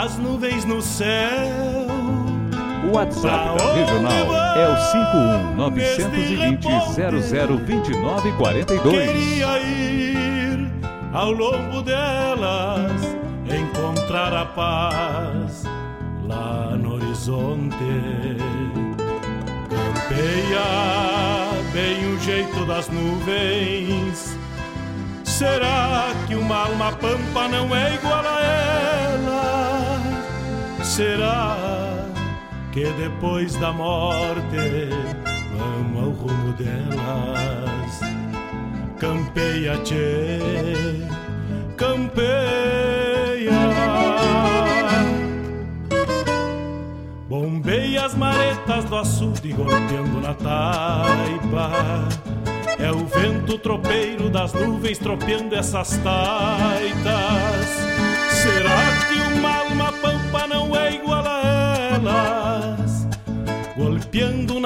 As nuvens no céu. O WhatsApp da Regional é o 51 Queria ir ao longo delas, encontrar a paz lá no horizonte. Campeia bem o jeito das nuvens. Será que uma alma pampa não é igual a ela? Será que depois da morte vamos ao rumo delas? Campeia, tchê, campeia. Bombei as maretas do açude golpeando na taipa. É o vento tropeiro das nuvens tropeando essas taitas. Será que uma alma pampa não é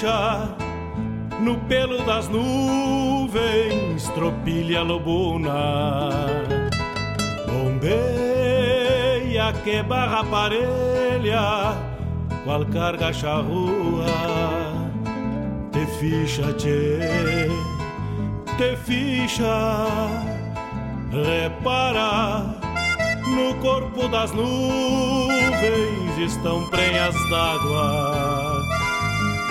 Ficha no pelo das nuvens, tropilha lobuna. Bombeia que barra parelha, qual carga charrua. Te ficha, tchê, te ficha, repara. No corpo das nuvens estão prenhas d'água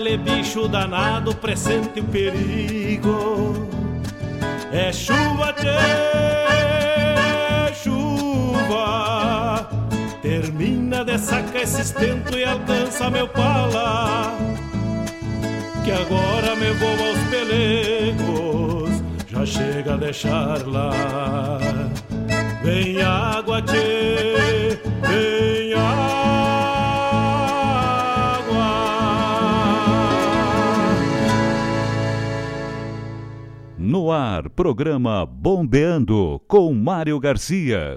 Oi, gale, bicho danado, presente o perigo. É chuva, tchê, chuva. Termina de sacar esse estento e alcança meu pala. Que agora me vou aos pelegos, já chega a deixar lá. Vem água, tchê, vem água. No ar, programa Bombeando com Mário Garcia.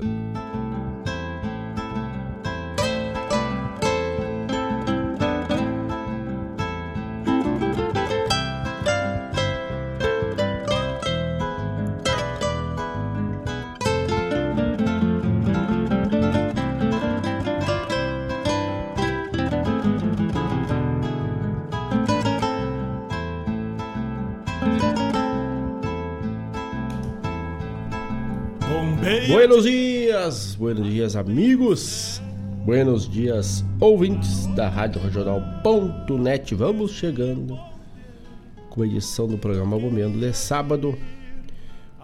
Buenos dias, buenos dias amigos, buenos dias ouvintes da Rádio Regional.net. Vamos chegando com a edição do programa Bombeando de sábado,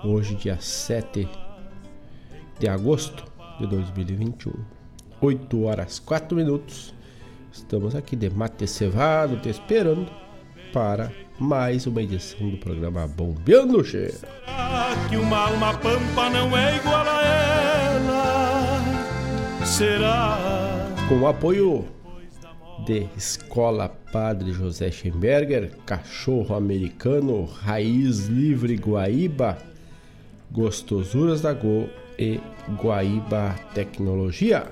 hoje dia 7 de agosto de 2021, 8 horas 4 minutos. Estamos aqui de mate cevado, te esperando para mais uma edição do programa Bombeando Cheiro. Será que uma alma pampa não é igual a ela? Será? Com o apoio de Escola Padre José Schemberger, Cachorro Americano, Raiz Livre Guaíba, Gostosuras da Go e Guaíba Tecnologia.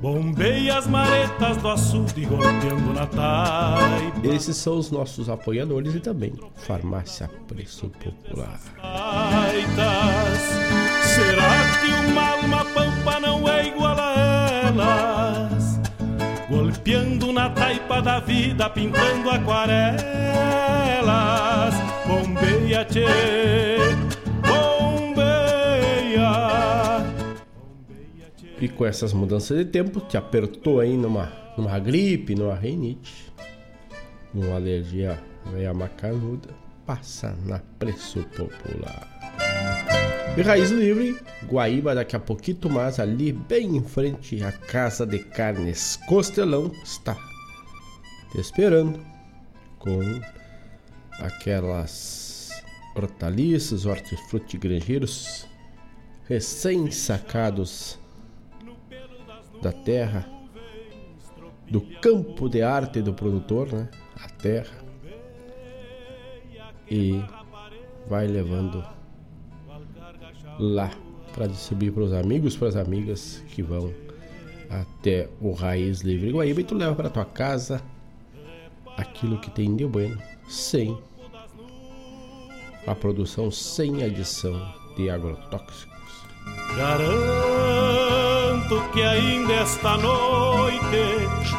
Bombei as maretas do açude golpeando na taipa. Esses são os nossos apoiadores e também Farmácia Preço Popular. Taitas. Será que uma alma pampa não é igual a elas? Golpeando na taipa taipa da vida pintando aquarelas. Bombeia, tchê, E com essas mudanças de tempo, te apertou aí numa, numa gripe, numa rinite, numa alergia meia macanuda, passa na Preço Popular. E Raiz Livre, Guaíba daqui a pouquinho mais ali bem em frente à Casa de Carnes Costelão está te esperando com aquelas hortaliças, hortifruti granjeiros recém-sacados da terra, do campo de arte do produtor, né? A terra. E vai levando lá para distribuir para os amigos, para as amigas que vão até o Raiz Livre Guaíba e tu leva para tua casa aquilo que tem de bueno, sem a produção sem adição de agrotóxicos. Que ainda esta noite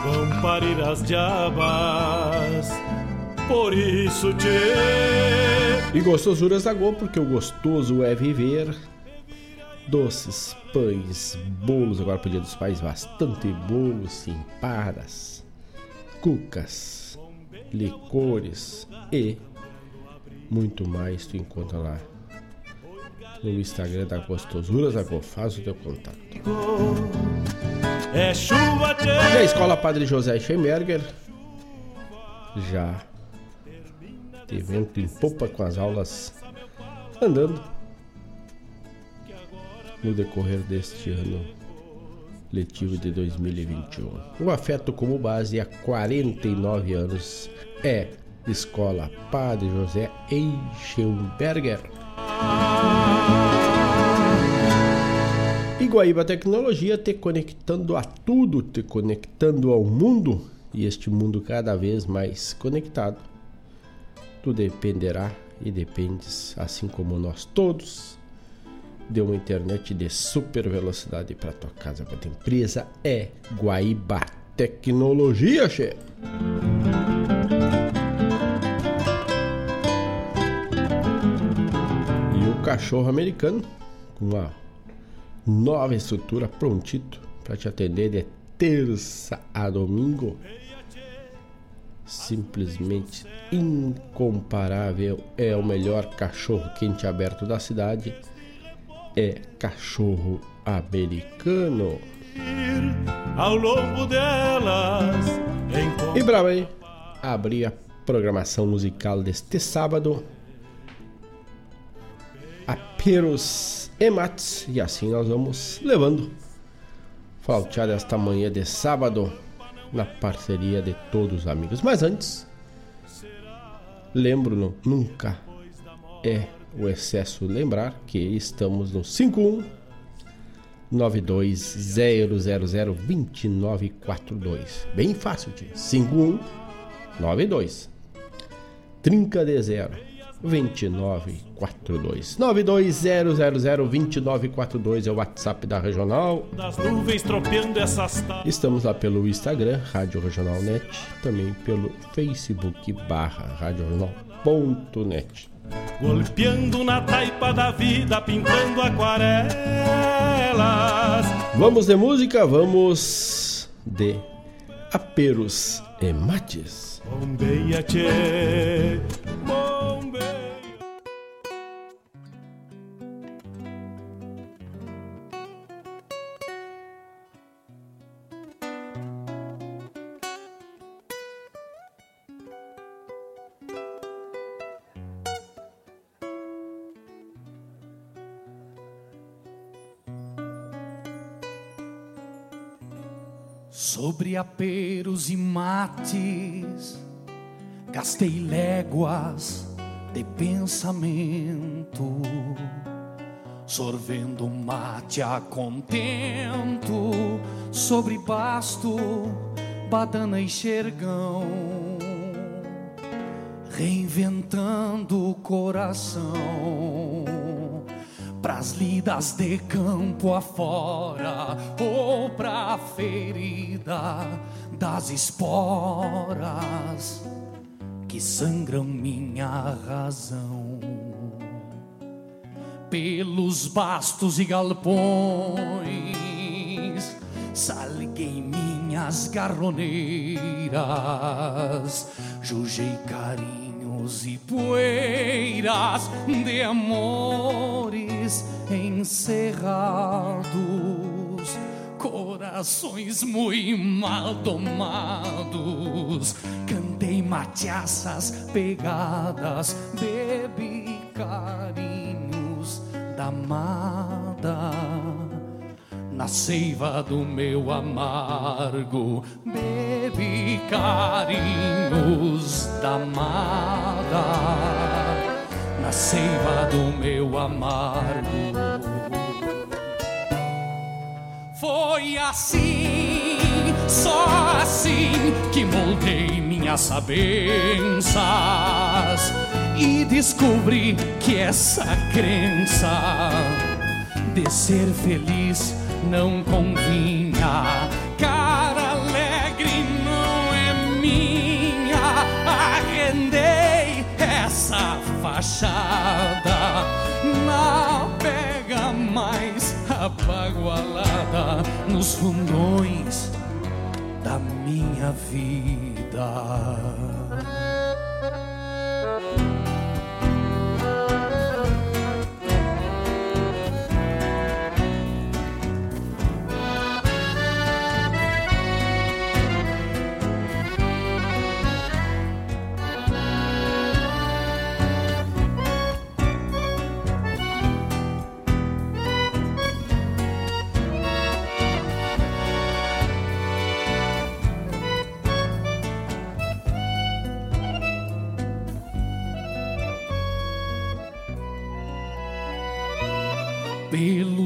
vão parir as diabas. Por isso te e gostosuras da Go, porque o gostoso é viver doces, pães, bolos. Agora pro Dia dos Pais, bastante bolos, empadas, cucas, licores e muito mais. Tu encontra lá no Instagram da Gostosuras da Go. Faz o teu contato. É chuva de... E a Escola Padre José Schemberger já de vento em popa com as aulas andando no decorrer deste ano letivo de 2021. O afeto como base há 49 anos é Escola Padre José Eichenberger. Iguaíba Tecnologia te conectando a tudo, te conectando ao mundo e este mundo cada vez mais conectado. Tu dependerá e dependes, assim como nós todos, de uma internet de super velocidade para tua casa, para tua empresa é Guaíba Tecnologia, che. Cachorro americano com uma nova estrutura prontito para te atender de terça a domingo. Simplesmente incomparável, é o melhor cachorro quente aberto da cidade é cachorro americano. Ao longo delas. E bravo aí, abri a programação musical deste sábado. Aperos e mates. E assim nós vamos levando. Faltear esta manhã de sábado na parceria de todos os amigos. Mas antes, lembro-no, nunca é o excesso lembrar que estamos no 51 2942. Bem fácil, tio. 51 92 30 de 0 2942 920002942 é o WhatsApp da Regional. Das nuvens tropeando essas Estamos lá pelo Instagram, Rádio Regional Net, também pelo Facebook barra Rádio Regional ponto net. Golpeando na taipa da vida, pintando aquarelas. Vamos de música, vamos de aperos e mates. Bombeia, tchê, Sobre aperos e mates, gastei léguas de pensamento, sorvendo mate a contento, sobre basto, badana e xergão, reinventando o coração pras lidas de campo afora ou pra ferida das esporas que sangram minha razão. Pelos bastos e galpões salguei minhas garroneiras jujei e poeiras de amores encerrados corações muito mal domados cantei machaças pegadas bebi carinhos da amada na seiva do meu amargo bebi carinhos da amada na seiva do meu amargo. Foi assim, só assim que moldei minhas sabenças e descobri que essa crença de ser feliz não convinha. Cara alegre não é minha, arrendei essa fachada na pega mais abagualada nos fundões da minha vida.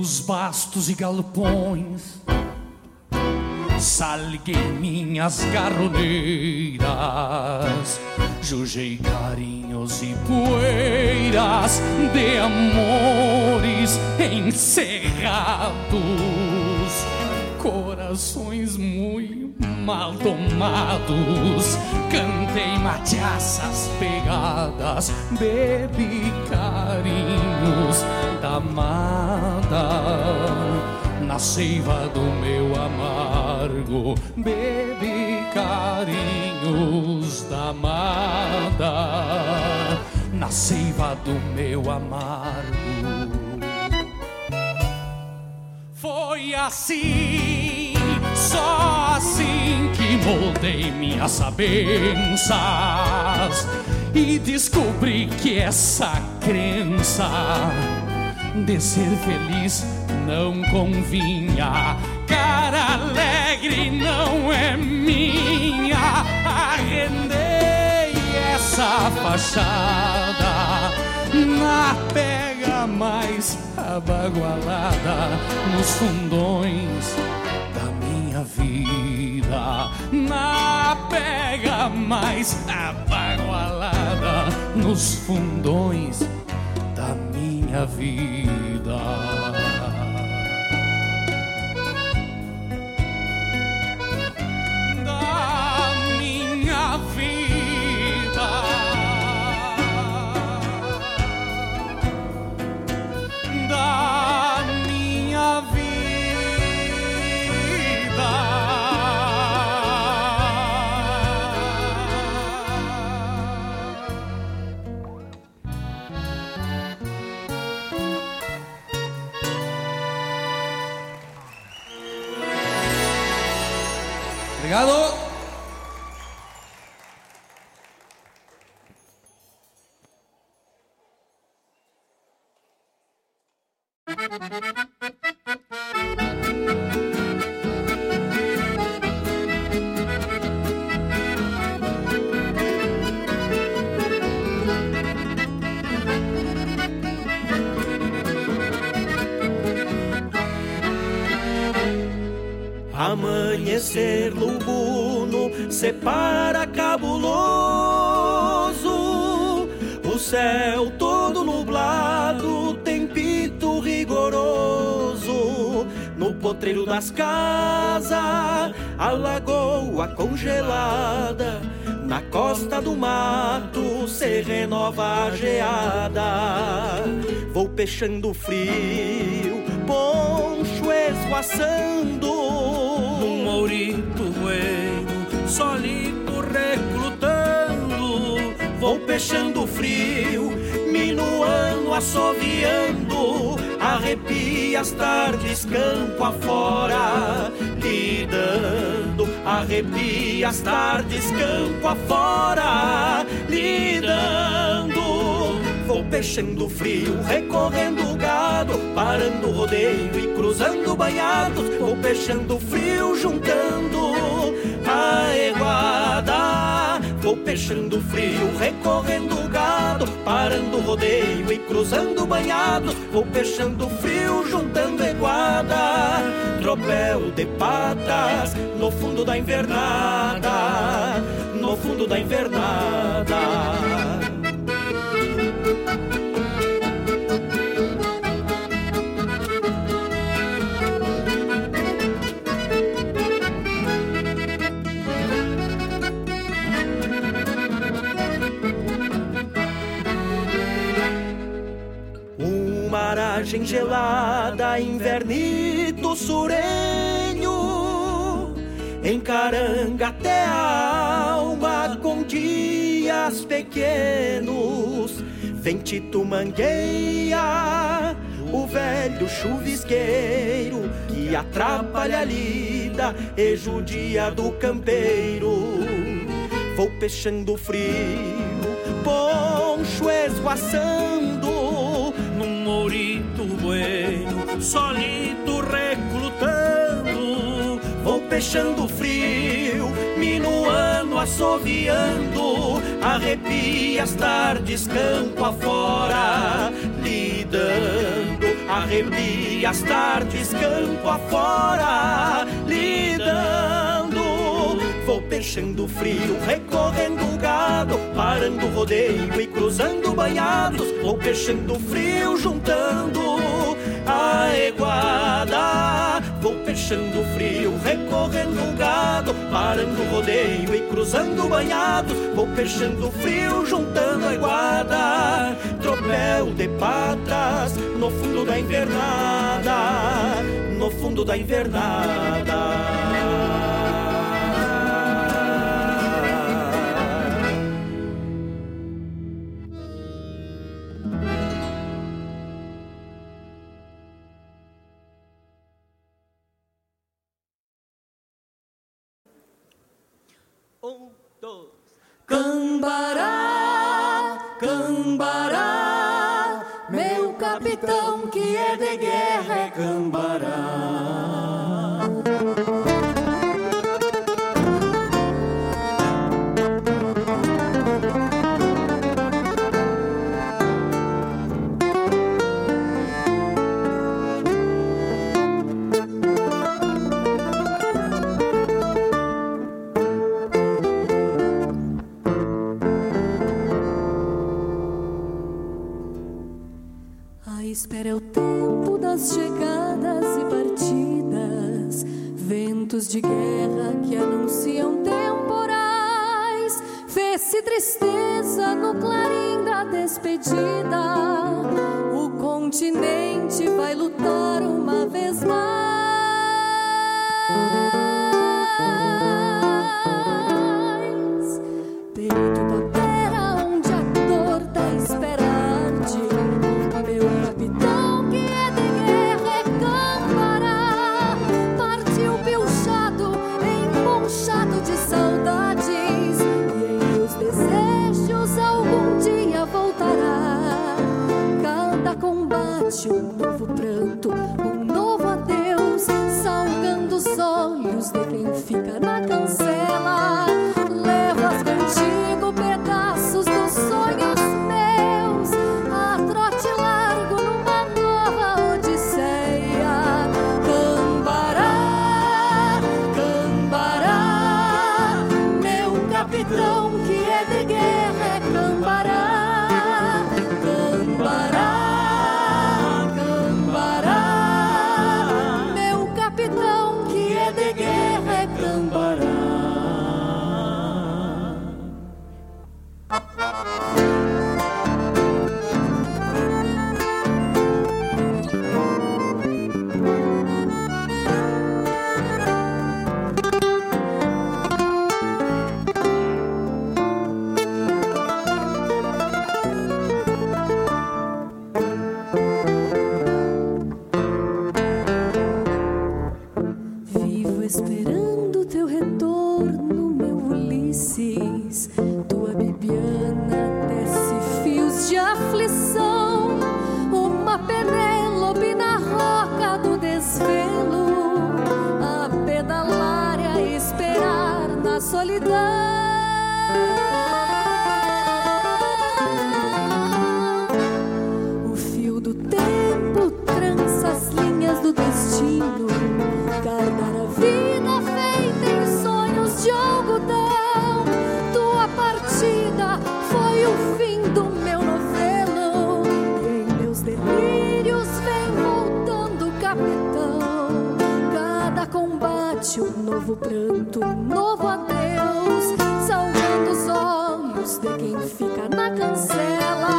Pelos bastos e galpões. Salguei minhas garroneiras, jujei carinhos e poeiras de amores encerrados, corações muito mal domados. Cantei machaças pegadas, bebi carinhos da amada. Na seiva do meu amargo, bebi carinhos da amada. Na seiva do meu amargo. Foi assim, só assim que moldei minhas sabenças e descobri que essa crença de ser feliz não convinha. Cara alegre não é minha, arrendei essa fachada na pega mais abagualada nos fundões vida na pega mais abagualada nos fundões da minha vida. Da Obrigado. No potreiro das casas, a lagoa congelada, na costa do mato se renova a geada. Vou peixando frio, poncho esvoaçando, num mourito bueno, solito recrutando. Vou peixando frio, minuano assoviando arrepia as tardes campo afora, lidando, arrepia as tardes campo afora, lidando. Vou peixando frio, recorrendo o gado, parando o rodeio e cruzando banhados. Vou peixando frio, juntando a eguada. Vou peixando frio, recorrendo o gado, parando o rodeio e cruzando banhado. Vou peixando frio, juntando eguada. Tropel de patas no fundo da invernada, no fundo da invernada. Maragem gelada, invernito surenho, encaranga até a alma com dias pequenos, ventito mangueia, o velho chuvisqueiro que atrapalha a lida e judia do campeiro. Vou peixando frio, poncho esvoaçando bueno, solito recrutando. Vou peixando frio, minuano assoviando, arrepia as tardes campo afora, lidando, arrepia as tardes campo afora, lidando. Vou peixando frio, recorrendo o gado, parando o rodeio e cruzando banhados. Vou peixando frio, juntando a eguada. Vou peixando frio, recorrendo o gado, parando o rodeio e cruzando banhados. Vou peixando frio, juntando a eguada. Tropel de patas no fundo da invernada, no fundo da invernada. Cambará, Cambará, meu capitão que é de guerra é Cambará. Espera é o tempo das chegadas e partidas, ventos de guerra que anunciam temporais. Fez-se tristeza no clarim da despedida. O continente vai lutar uma vez mais. novo pranto, novo adeus, salvando os olhos de quem fica na cancela.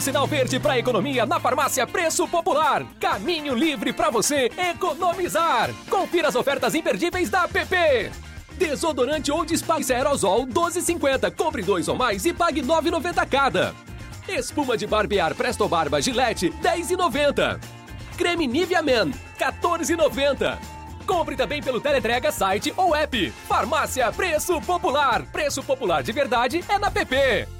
O sinal verde para economia na farmácia Preço Popular. Caminho livre para você economizar. Confira as ofertas imperdíveis da PP. Desodorante ou disfarce aerosol 12,50. Compre dois ou mais e pague 9,90 cada. Espuma de barbear Presto Barba Gillette 10,90. Creme Nivea Men 14,90. Compre também pelo Teletrega site ou app. Farmácia Preço Popular. Preço Popular de verdade é na PP.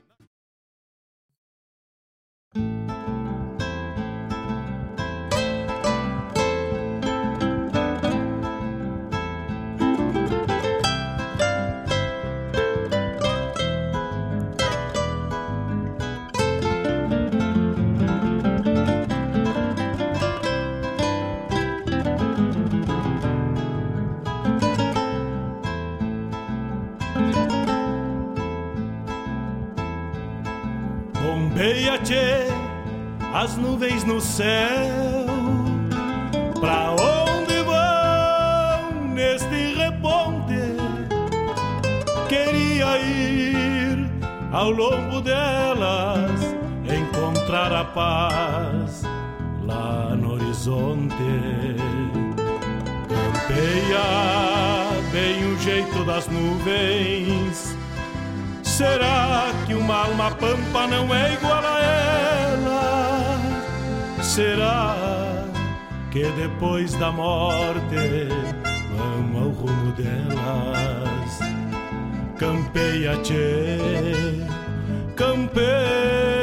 As nuvens no céu. Pra onde vão neste reponte? Queria ir ao longo delas, encontrar a paz lá no horizonte. Campeia bem o jeito das nuvens. Será que uma alma pampa não é igual a ela? será que depois da morte vamos ao rumo delas? Campeia, tchê, campeia.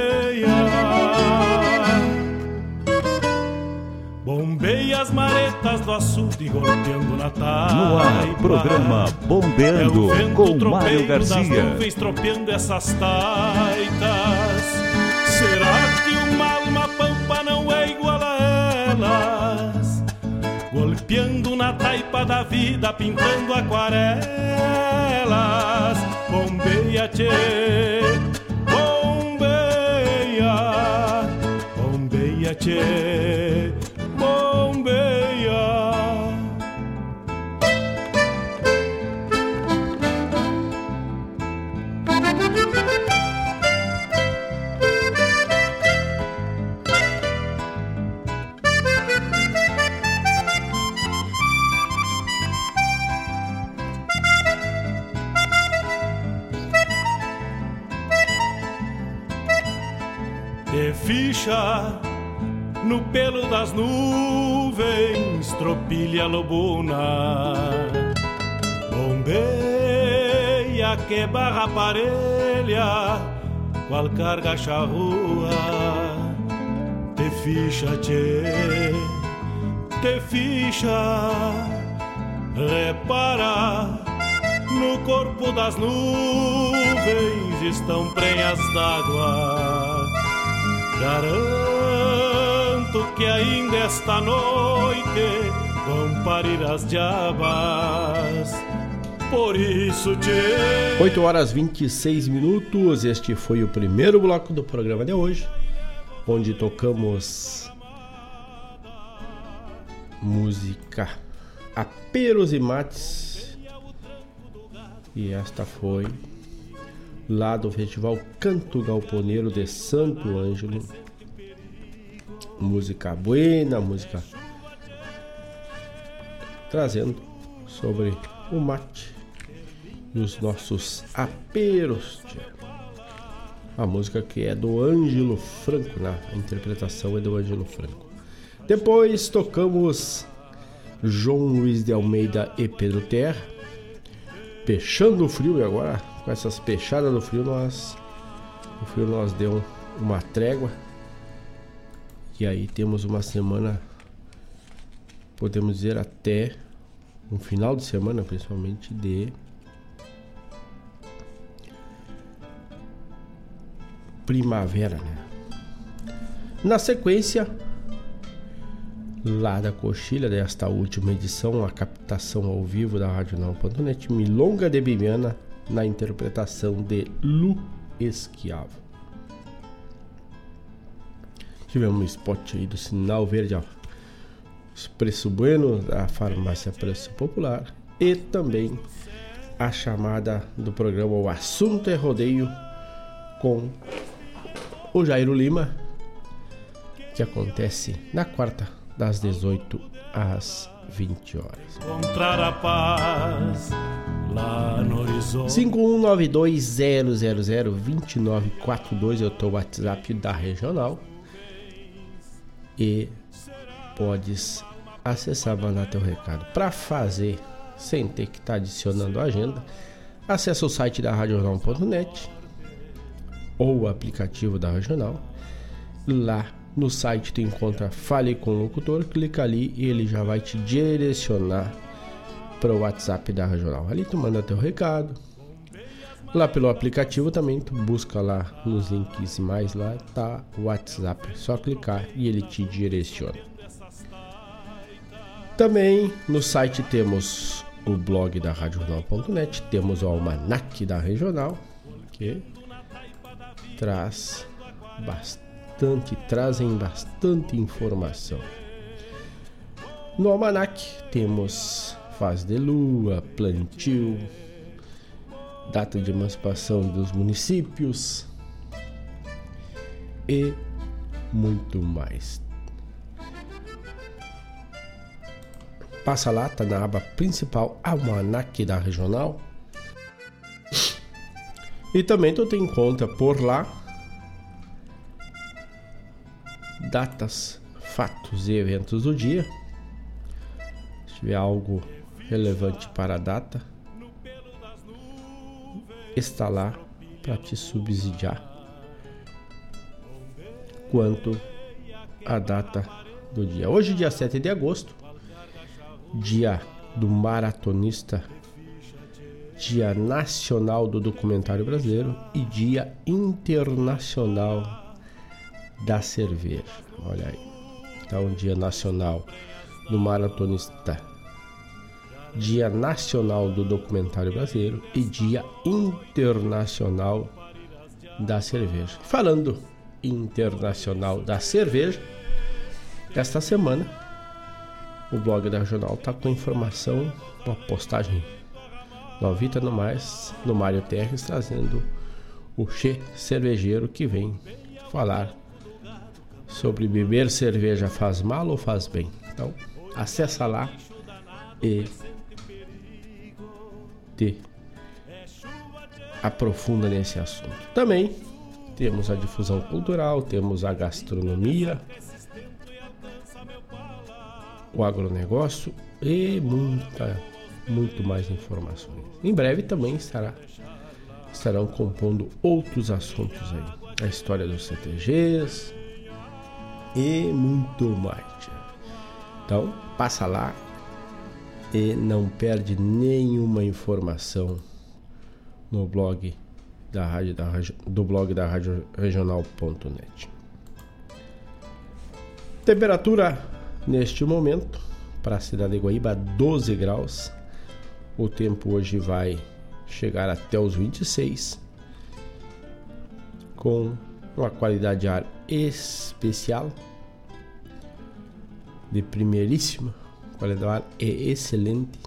As maretas do açude golpeando na taipa. No ar, programa Bombeando é com Mário Garcia. Das nuvens tropeando essas taitas. Será que uma alma pampa não é igual a elas? Golpeando na taipa da vida, pintando aquarelas. Bombeia, tchê, bombeia, bombeia, tchê. Ficha no pelo das nuvens, tropilha lobuna. Bombeia que barra parelha, qual carga charrua, te ficha, tchê, te ficha, repara, no corpo das nuvens estão prenhas d'água. Garanto que ainda esta noite vão parir as diabas. Por isso te. 8 horas 26 minutos. Este foi o primeiro bloco do programa de hoje, onde tocamos música Aperos e Mates. E esta foi lá do Festival Canto Galponeiro de Santo Ângelo. Música buena, música trazendo sobre o mate e os nossos aperos. A música que é do Ângelo Franco, na interpretação é do Ângelo Franco. Depois tocamos João Luiz de Almeida e Pedro Terra, Peixando o Frio, e agora com essas pechadas do frio nós o frio nós deu uma trégua e aí temos uma semana podemos dizer até um final de semana principalmente de primavera né? na sequência lá da coxilha desta última edição a captação ao vivo da Rádio Não.net Milonga de Bibiana na interpretação de Lu Esquiavo. Tivemos um spot aí do sinal verde, ó. Preço Bueno da farmácia Preço Popular e também a chamada do programa O Assunto é Rodeio com o Jairo Lima, que acontece na quarta, das 18 às 20 horas. Encontrar a paz lá no horizonte. 51220002942 é o teu WhatsApp da regional. E podes acessar, mandar teu recado. Para fazer, sem ter que estar tá adicionando a agenda, acessa o site da radional.net ou o aplicativo da regional. Lá no site tu encontra Fale com o Locutor, clica ali e ele já vai te direcionar para o WhatsApp da Regional. Ali tu manda teu recado. Lá pelo aplicativo também tu busca lá nos links mais lá tá o WhatsApp, só clicar e ele te direciona. Também no site temos o blog da Radional.net, temos o almanac da Regional, que traz bastante, trazem bastante informação. No almanac temos fase de lua, plantio, data de emancipação dos municípios e muito mais. Passa lá, tá na aba principal Almanac da Regional. E também tu tem conta por lá datas, fatos e eventos do dia. Se tiver algo relevante para a data, está lá para te subsidiar quanto a data do dia. Hoje, dia 7 de agosto, dia do maratonista, dia nacional do documentário brasileiro e dia internacional da cerveja. Olha aí. Então, dia nacional do maratonista Dia Nacional do Documentário Brasileiro e Dia Internacional da Cerveja. Falando internacional da cerveja, esta semana o blog da Regional está com informação, uma postagem novita no mais, no Mário Terres, trazendo o Che Cervejeiro que vem falar sobre beber cerveja faz mal ou faz bem. Então, acessa lá e te aprofunda nesse assunto. Também temos a difusão cultural, temos a gastronomia, o agronegócio e muita, muito mais informações. Em breve também estará, estarão compondo outros assuntos aí. A história dos CTGs e muito mais. Então, passa lá e não perde nenhuma informação no blog da rádio, da, do blog da rádio regional.net. Temperatura neste momento para a cidade de Guaíba 12 graus. O tempo hoje vai chegar até os 26 com uma qualidade de ar especial de primeiríssima qualidade é excelente.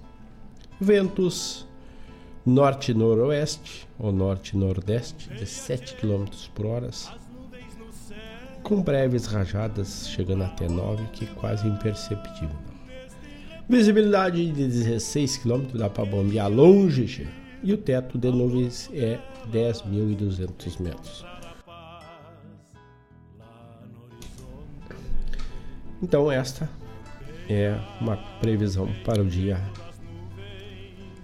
Ventos norte-noroeste ou norte-nordeste de 7 km por hora, com breves rajadas chegando até 9, que é quase imperceptível. Visibilidade de 16 km, dá para bombear longe, e o teto de nuvens é 10.200 metros. Então esta é uma previsão para o dia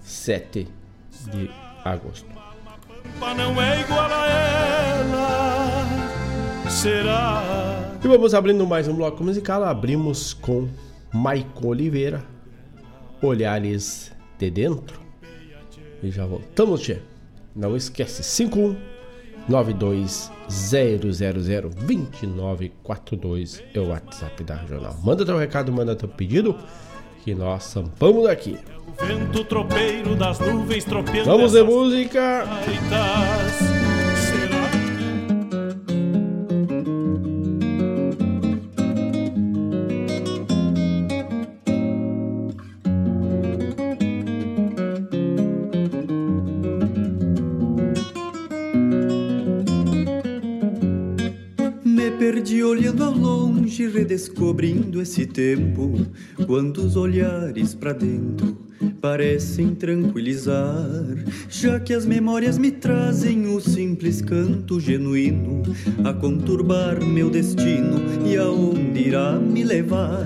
7 de agosto. É? E vamos abrindo mais um bloco musical. Abrimos com Maicon Oliveira, Olhares de Dentro. E já voltamos, Tchê. Não esquece, 51 920002942 é o WhatsApp da Regional. Manda teu recado, manda teu pedido que nós sampamos daqui. Vento tropeiro das nuvens tropeando Vamos de música. perdi longe, redescobrindo esse tempo. Quantos olhares para dentro parecem tranquilizar, já que as memórias me trazem o simples canto genuíno a conturbar meu destino e aonde irá me levar.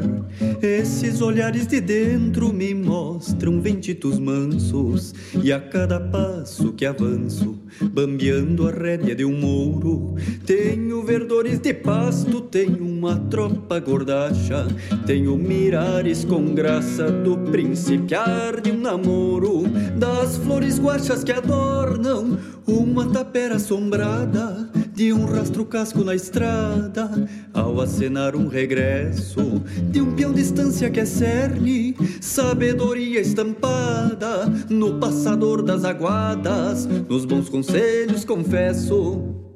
Esses olhares de dentro me mostram ventitos mansos e a cada passo que avanço, bambeando a rédea de um mouro, tenho verdores de pasto, tenho uma tropa gordacha, tenho mirares com graça do principiar de um namoro, das flores guachas que adornam uma tapera assombrada de um rastro casco na estrada, ao acenar um regresso de um peão distância que é cerne, sabedoria estampada no passador das aguadas, nos bons conselhos confesso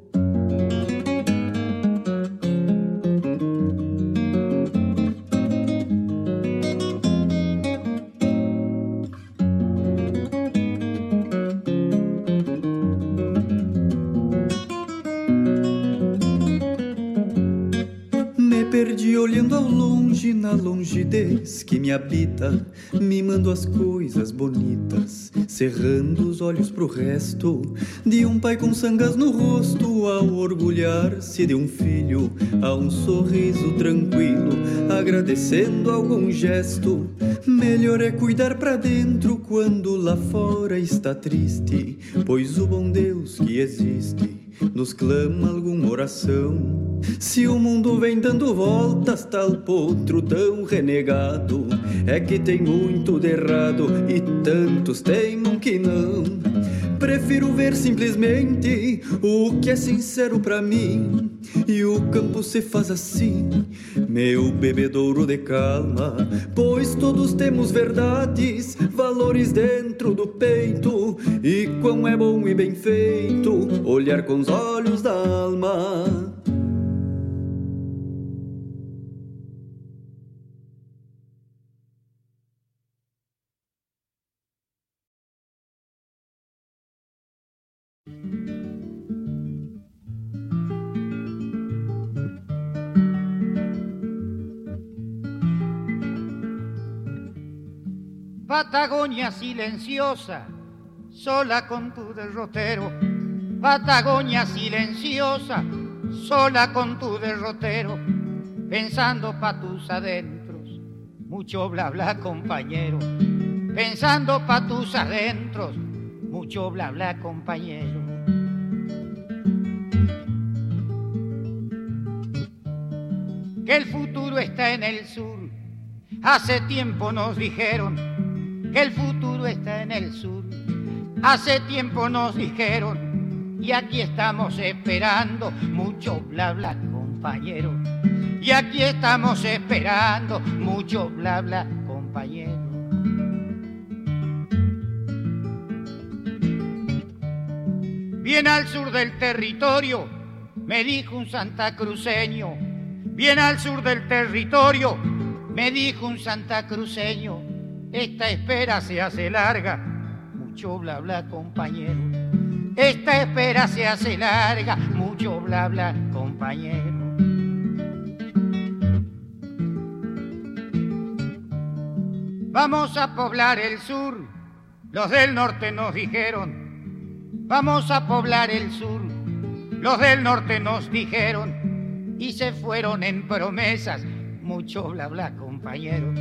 na longidez que me habita, mimando as coisas bonitas, cerrando os olhos pro resto de um pai com sangas no rosto, ao orgulhar-se de um filho, a um sorriso tranquilo, agradecendo algum gesto. Melhor é cuidar pra dentro quando lá fora está triste, pois o bom Deus que existe nos clama alguma oração. Se o mundo vem dando voltas, tal potro tão renegado, é que tem muito de errado e tantos teimam que não. Prefiro ver simplesmente o que é sincero para mim. E o campo se faz assim, meu bebedouro de calma. Pois todos temos verdades, valores dentro do peito. E quão é bom e bem feito olhar com os olhos da alma. Patagonia silenciosa, sola con tu derrotero. Patagonia silenciosa, sola con tu derrotero, pensando pa' tus adentros. mucho bla bla compañero. Pensando pa' tus adentros, mucho bla bla compañero. Que el futuro está en el sur, hace tiempo nos dijeron el futuro está en el sur. Hace tiempo nos dijeron y aquí estamos esperando mucho bla bla compañero. Y aquí estamos esperando mucho bla bla compañero. Bien al sur del territorio, me dijo un santacruceño. Bien al sur del territorio, me dijo un santacruceño. Esta espera se hace larga, mucho bla bla compañero. Esta espera se hace larga, mucho bla bla compañero. Vamos a poblar el sur, los del norte nos dijeron. Vamos a poblar el sur, los del norte nos dijeron. Y se fueron en promesas, mucho bla bla compañero.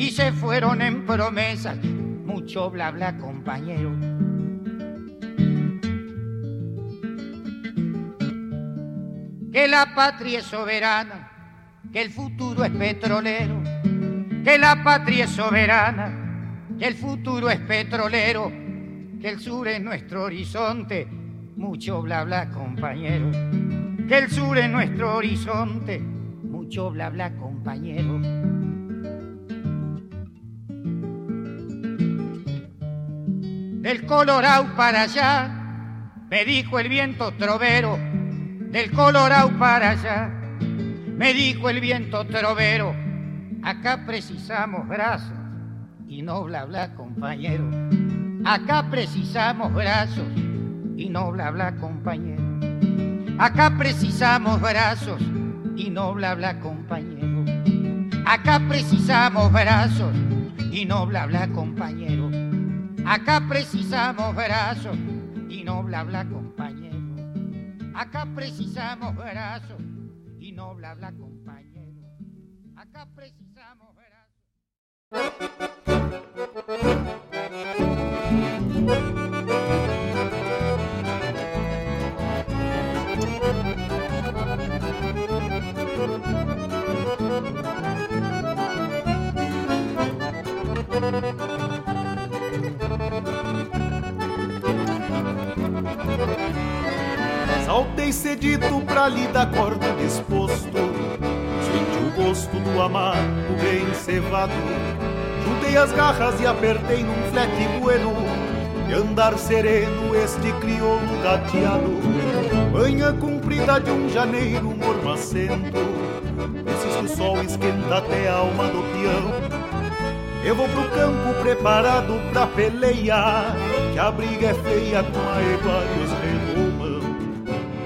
Y se fueron en promesas, mucho bla bla compañero. Que la patria es soberana, que el futuro es petrolero que la patria es soberana, que el futuro es petrolero, que el sur es nuestro horizonte, mucho bla bla compañero, que el sur es nuestro horizonte, mucho bla bla compañero. Del Colorado para allá, me dijo el viento trovero, del Colorado para allá, me dijo el viento trovero Acá precisamos brazos y no bla bla compañero. Acá precisamos brazos y no bla bla compañero. Acá precisamos brazos y no bla bla compañero. Acá precisamos brazos y no bla bla compañero. Acá precisamos brazos y no bla bla compañero. Acá precisamos brazos y no bla bla compañero. Acá precisamos Saltei cedito pra lhe dar corda disposto o gosto do amado bem cevado. Juntei as garras e apertei num flete bueno. De andar sereno este crioulo gateado. Manhã comprida de um janeiro mormacento. Esses que o sol esquenta até a alma do peão. Eu vou pro campo preparado pra pelear. Que a briga é feia com a égua e os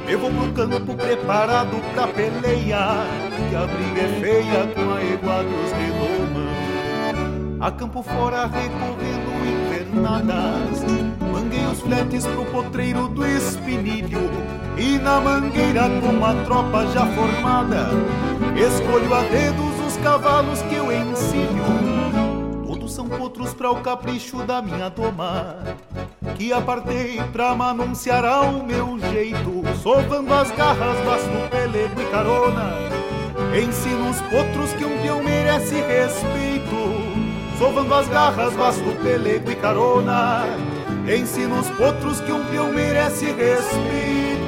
eu vou pro campo preparado pra pelear Que a briga é feia com a égua dos redomão A campo fora recorrendo invernadas Manguei os fletes pro potreiro do espinilho. E na mangueira com a tropa já formada Escolho a dedos os cavalos que eu ensino Todos são potros pra o capricho da minha doma que apartei pra manunciar ao meu jeito, sovando as garras, basto, pelego e carona. Ensino os potros que um peão merece respeito, sovando as garras, basto, pelego e carona. Ensino os potros que um peão merece respeito.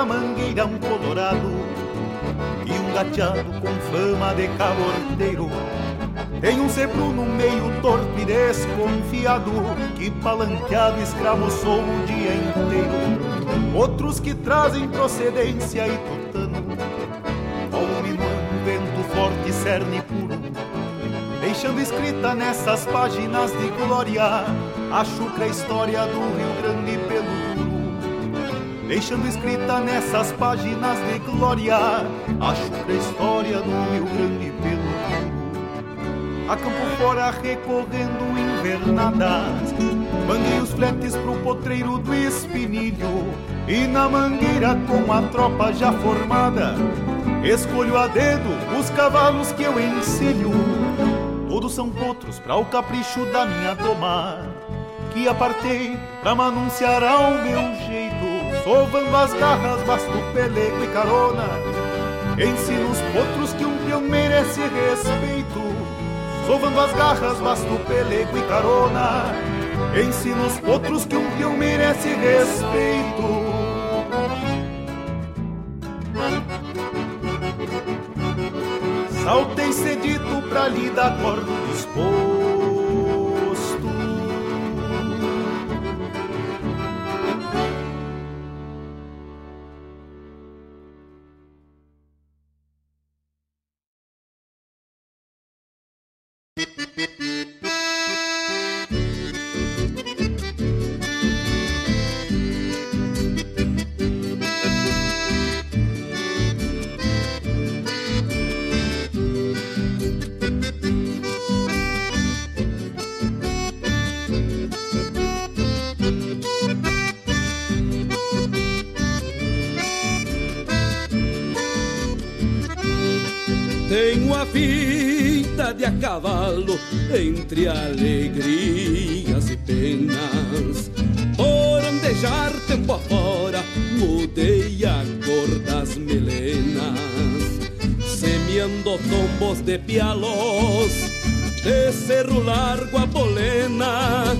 Pra mangueira um colorado E um gateado com fama de cabordeiro Em um cepruno meio torto e desconfiado Que palanqueado escravocou o dia inteiro. Outros que trazem procedência e tutano Ao minuano vento forte cerne puro. Deixando escrita nessas páginas de glória A chucra história do Rio Grande Deixando escrita nessas páginas de glória A chucra história do Rio Grande pelo a campo fora recorrendo invernadas. Banguei os fletes pro potreiro do espinilho e na mangueira com a tropa já formada. Escolho a dedo os cavalos que eu encilho. Todos são potros para o capricho da minha doma. Que apartei pra manunciar ao meu jeito, sovando as garras, basto pelego e carona. Ensino os potros que um peão merece respeito. Sovando as garras, basto pelego e carona. Ensina os potros que um peão merece respeito. Saltei cedito pra lhe dar corda disposto cavalo entre alegrias e penas. Por andejar tempo afora, mudei a cor das melenas, semeando tombos de pialos, de cerro largo a polena,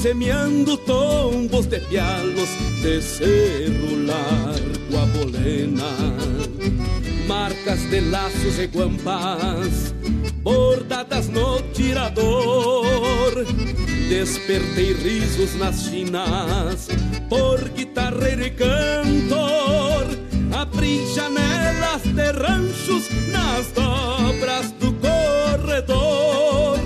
semeando tombos de pialos, de cerro largo a polena, marcas de laços e guampas bordadas no tirador. Despertei risos nas chinas por guitarreiro e cantor. Abri janelas de ranchos nas dobras do corredor.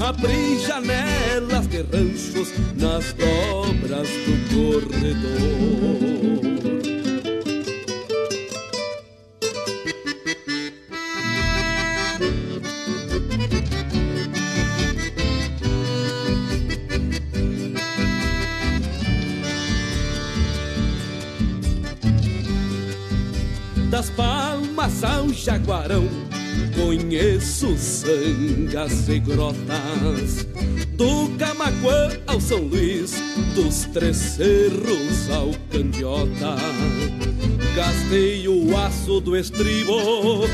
Abri janelas de ranchos nas dobras do corredor. Jaguarão. Conheço sangas e grotas, do Camacuã ao São Luís, dos Três Cerros ao Candiota. Gastei o aço do estribo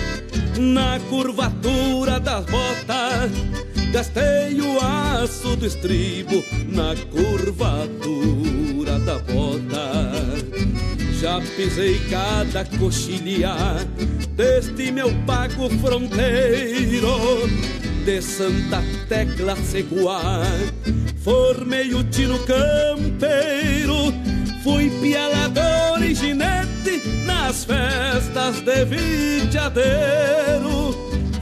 na curvatura das botas. Gastei o aço do estribo na curvatura já pisei cada coxilha deste meu pago fronteiro de Santa Tecla Seguá. Formei o tino campeiro, fui pialador e ginete nas festas de vitiadeiro.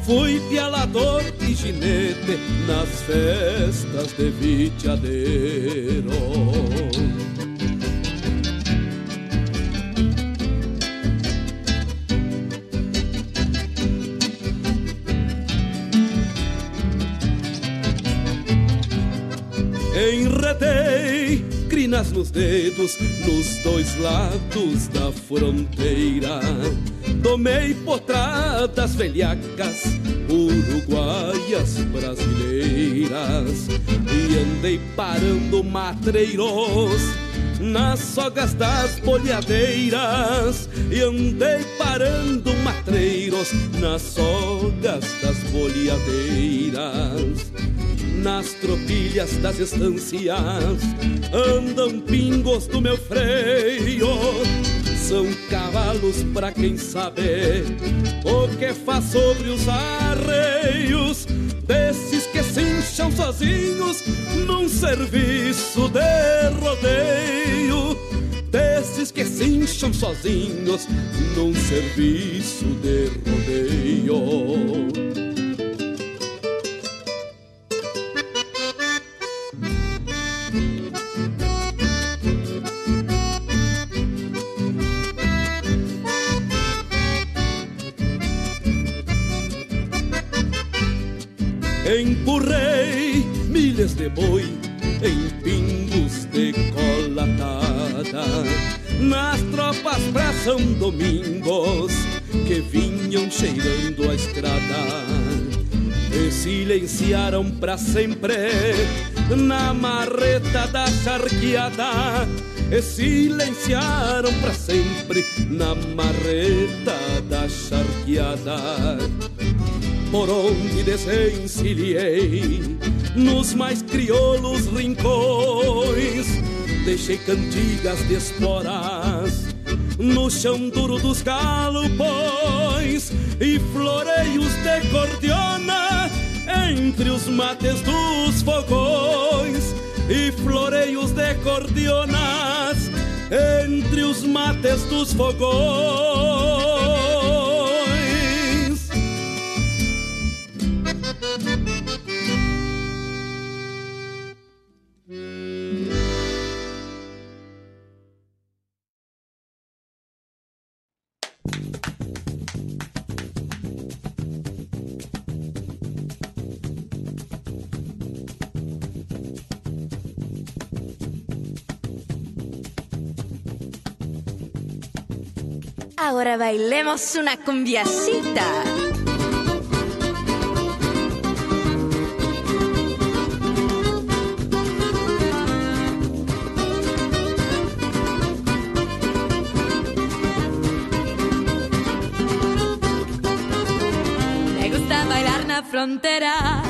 Fui pialador e ginete nas festas de vitiadeiro. Crinas nos dedos nos dois lados da fronteira. Tomei potradas velhacas, uruguaias brasileiras. E andei parando matreiros nas sogas das bolhadeiras. E andei parando matreiros nas sogas das bolhadeiras nas tropilhas das estâncias andam pingos do meu freio. São cavalos pra quem sabe o que faz sobre os arreios. desses se incham sozinhos num serviço de rodeio. Desses que se incham sozinhos num serviço de rodeio. Boi em pingos de colatada. Nas tropas pra São Domingos que vinham cheirando a estrada. E silenciaram pra sempre na marreta da charqueada. E silenciaram pra sempre na marreta da charqueada. Por onde desencilhei nos mais crioulos rincões. Deixei cantigas de esporas no chão duro dos galopões e floreios de cordiona entre os mates dos fogões e floreios de cordionas entre os mates dos fogões. Ahora bailemos una cumbiacita. Me gusta bailar la frontera.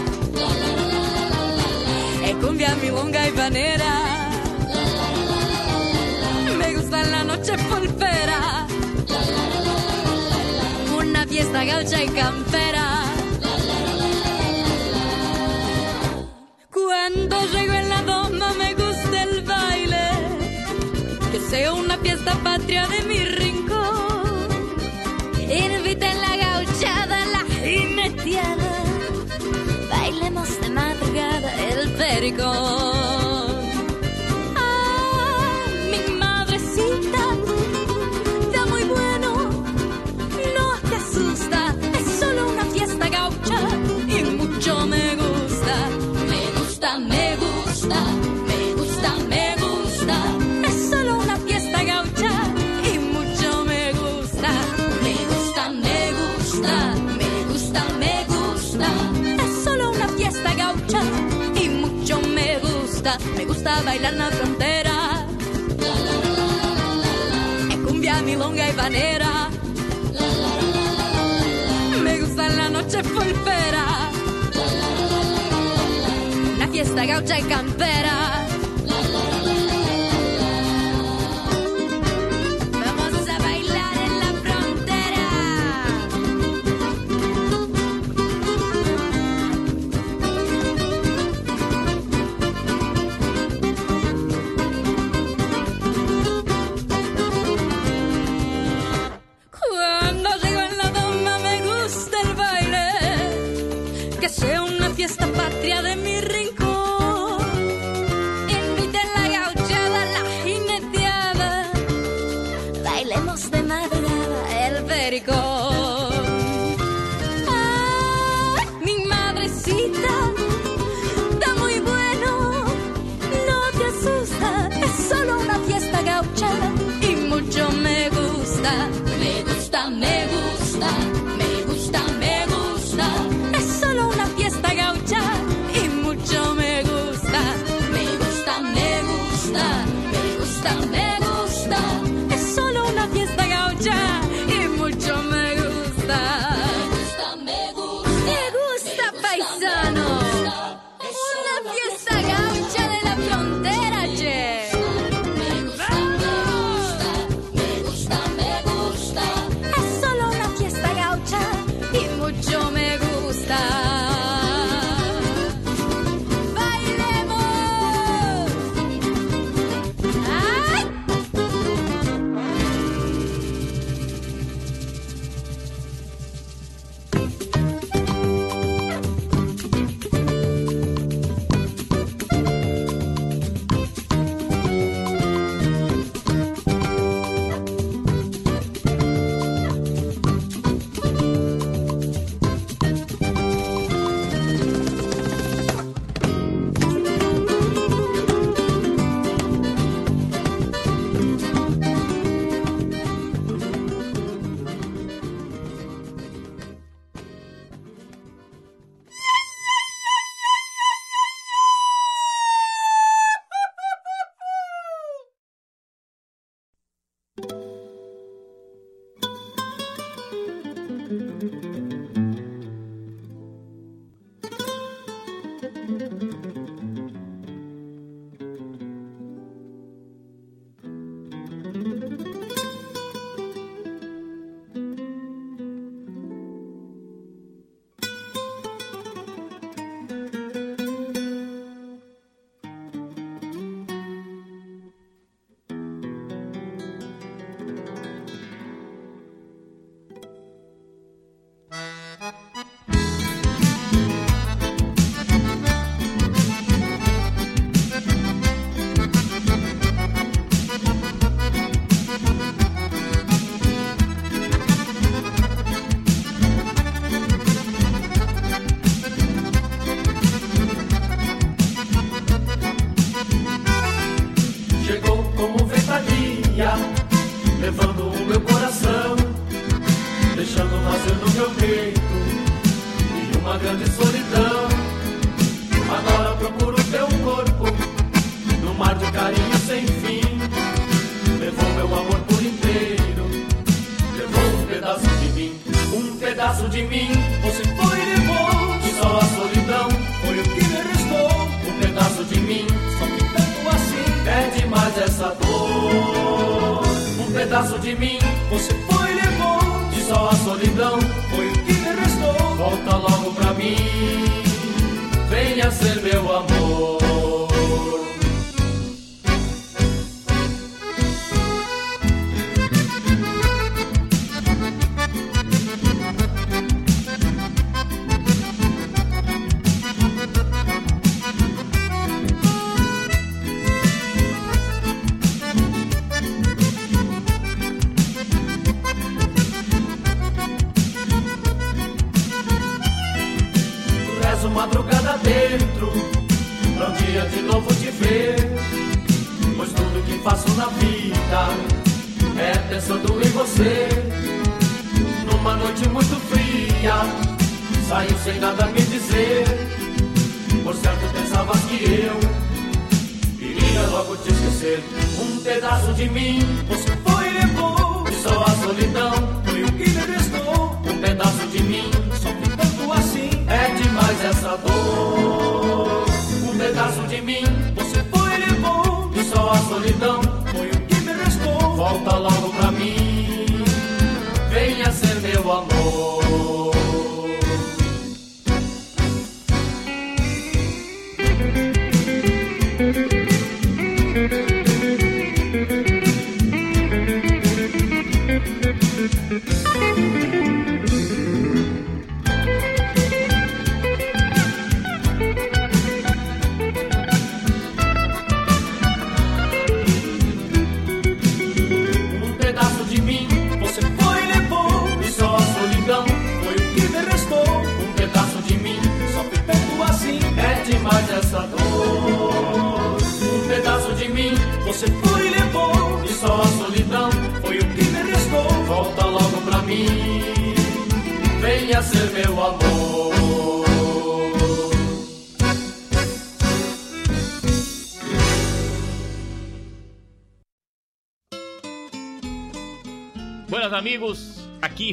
Es cumbia milonga y vanera. Gaucha y campera. Cuando llego en la doma me gusta el baile, que sea una fiesta patria de mi rincón. Inviten la gauchada, la jineteada, bailemos de madrugada el pericón. Gusta bailar la frontera. Es cumbia, milonga y vanera. Me gusta la noche polpera. La fiesta gaucha y campera.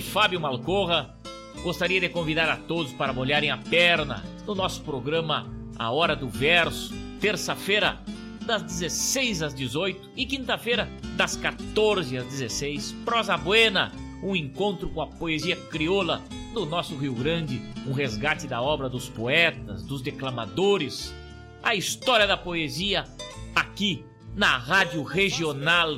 Fábio Malcorra. Gostaria de convidar a todos para molharem a perna no nosso programa A Hora do Verso, terça-feira, das 16 às 18 e quinta-feira, das 14 às 16. Prosa Buena, um encontro com a poesia crioula do nosso Rio Grande, um resgate da obra dos poetas, dos declamadores, a história da poesia aqui na Rádio Regional.net,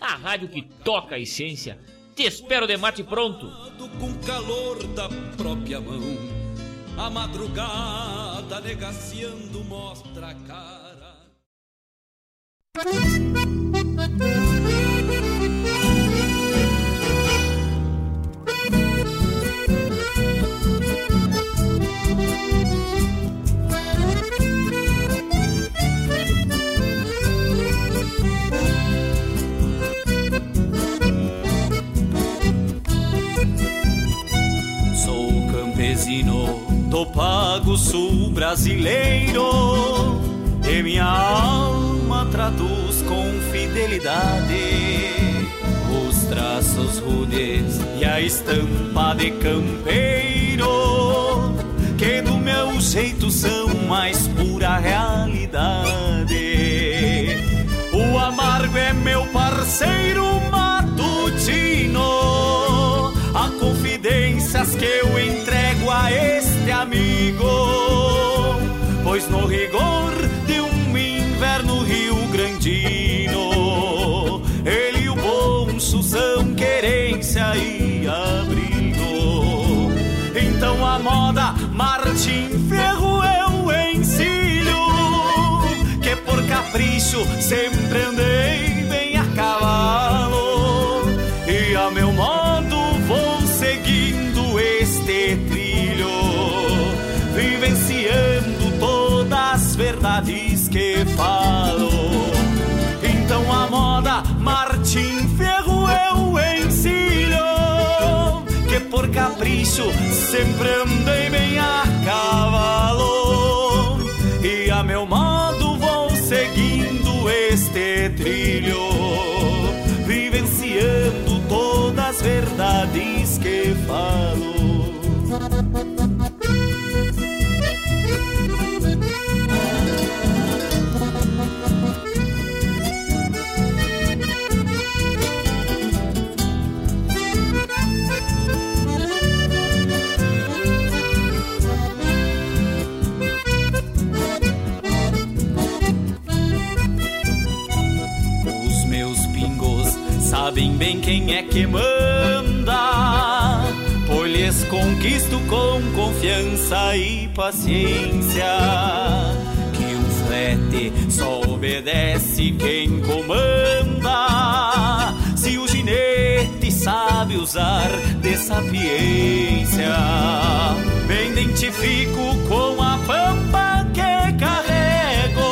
a rádio que toca a essência te espero de mate pronto. Com calor da própria mão, a madrugada negaciando mostra a cara. Do Pago Sul brasileiro e minha alma traçados com fidelidade. Os traços rudes e a estampa de campeiro, que do meu jeito são mais pura realidade. O amargo é meu parceiro matutino, a que eu entrego a este amigo, pois no rigor de um inverno rio grandino, ele e o bonso são querência e abrigo. Então a moda Martim Ferro eu encilho, que por capricho sempre andei verdades que falo. Então a moda Martim Ferro eu encilho, que por capricho sempre andei bem a cavalo, quem é que manda, pois lhes conquisto com confiança e paciência. Que um flete só obedece quem comanda, se o ginete sabe usar de sapiência. Me identifico com a pampa que carrego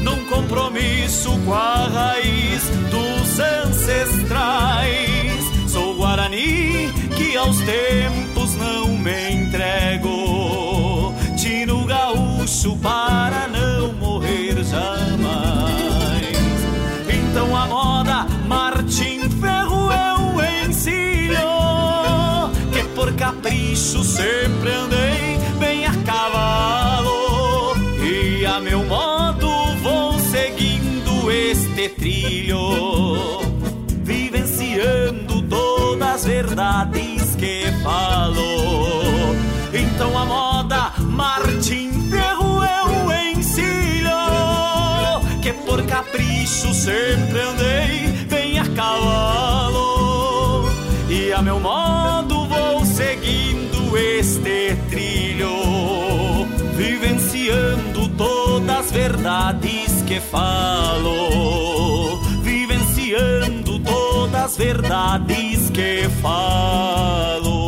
num compromisso com a raiz ancestrais. Sou Guarani que aos tempos não me entrego. Tino gaúcho para não morrer jamais. Então a moda Martim Ferro eu encilho, que por capricho sempre andei bem a cavalo. E a meu modo vou seguindo este trilho, verdades que falo. Então a moda Martim Ferro eu encilho, que por capricho sempre andei bem a cavalo. E a meu modo vou seguindo este trilho, vivenciando todas as verdades que falo, vivenciando todas as verdades que falo.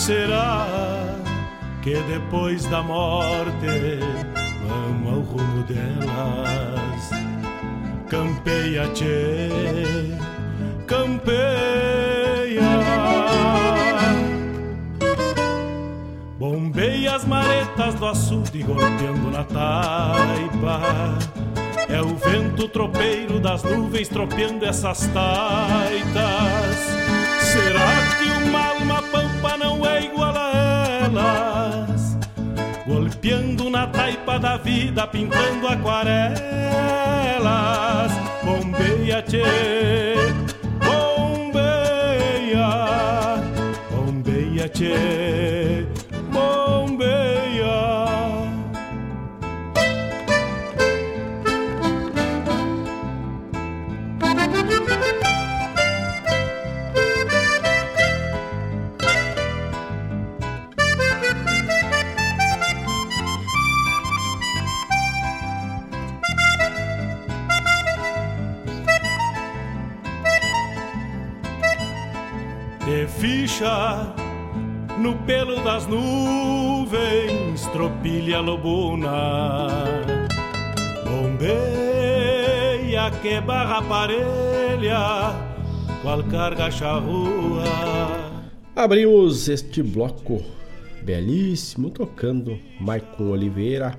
Será que depois da morte vamos ao rumo delas? Campeia, tchê, campeia. Bombei as maretas do açude golpeando na taipa. É o vento tropeiro das nuvens tropeando essas taitas. Será que não é igual a elas? Golpeando na taipa da vida, pintando aquarelas. Bombeia, tchê, bombeia, bombeia, tchê. No pelo das nuvens, tropilha lobuna, bombeia que barra parelha, qual carga charrua. Abrimos este bloco belíssimo tocando Maicon Oliveira,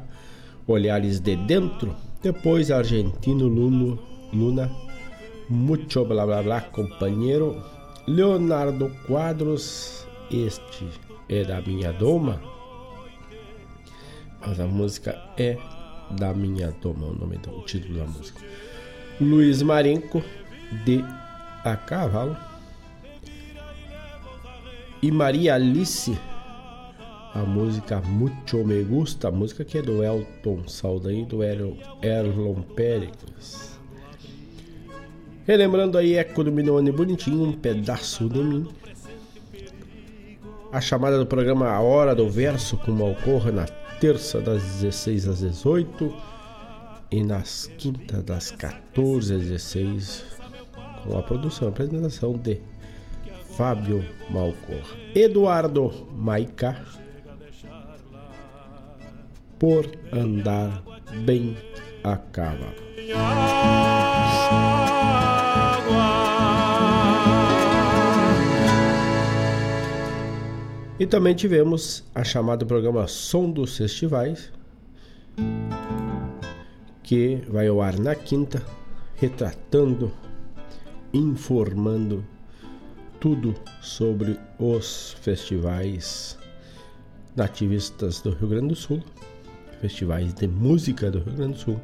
Olhares de Dentro, depois Argentino Luno, Luna, Mucho Blá Blá Blá Companheiro, Leonardo Quadros, este é da minha doma. Mas a música é da minha doma, o nome do o título da música. Luiz Marenco de A Cavalo. E Maria Alice, a música Mucho Me Gusta, a música que é do Elton Saldanha e do Erlon Pérez. Relembrando aí Eco do Minone Bonitinho, um pedaço de mim. A chamada do programa A Hora do Verso, como ocorre na terça das 16 às 18 e nas quintas das 14 às 16, com a produção e apresentação de Fábio Malcor. Eduardo Maica, por andar bem a cavalo. E também tivemos a chamada programa Som dos Festivais, que vai ao ar na quinta, retratando, informando tudo sobre os festivais nativistas do Rio Grande do Sul, festivais de música do Rio Grande do Sul,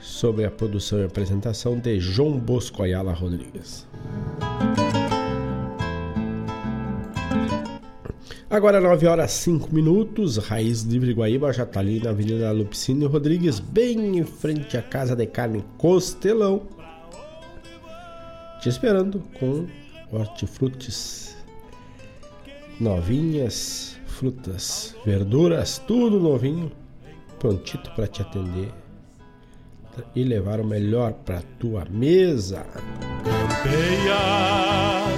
sobre a produção e apresentação de João Bosco Ayala Rodrigues. Agora 9 horas 5 minutos, Raiz Livre Guaíba já está ali na Avenida Lupicínio Rodrigues, bem em frente à Casa de Carne Costelão. Te esperando com hortifrutis novinhas, frutas, verduras, tudo novinho, prontito para te atender e levar o melhor para tua mesa. Campeia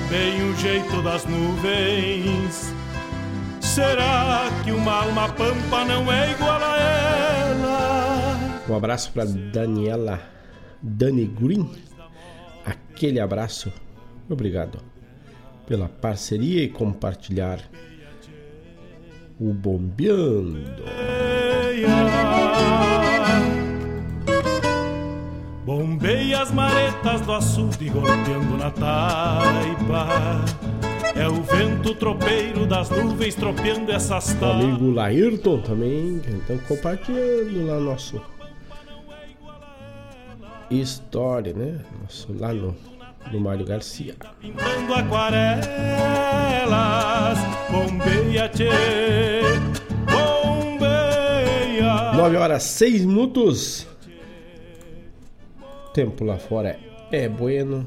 bem o jeito das nuvens será que uma alma pampa não é igual a ela? Um abraço para Daniela Dani Green. Aquele abraço. Obrigado pela parceria e compartilhar o Bombeando. Bombei as maretas do açude golpeando na taipa é o vento tropeiro das nuvens tropeando essas taças. amigo Laírton também, então compartilhando lá nosso história, né? Nosso, lá no, no Mário Garcia. Pintando aquarelas, bombeia tchê, bombeia. 9 horas 6 minutos. Tempo lá fora é bueno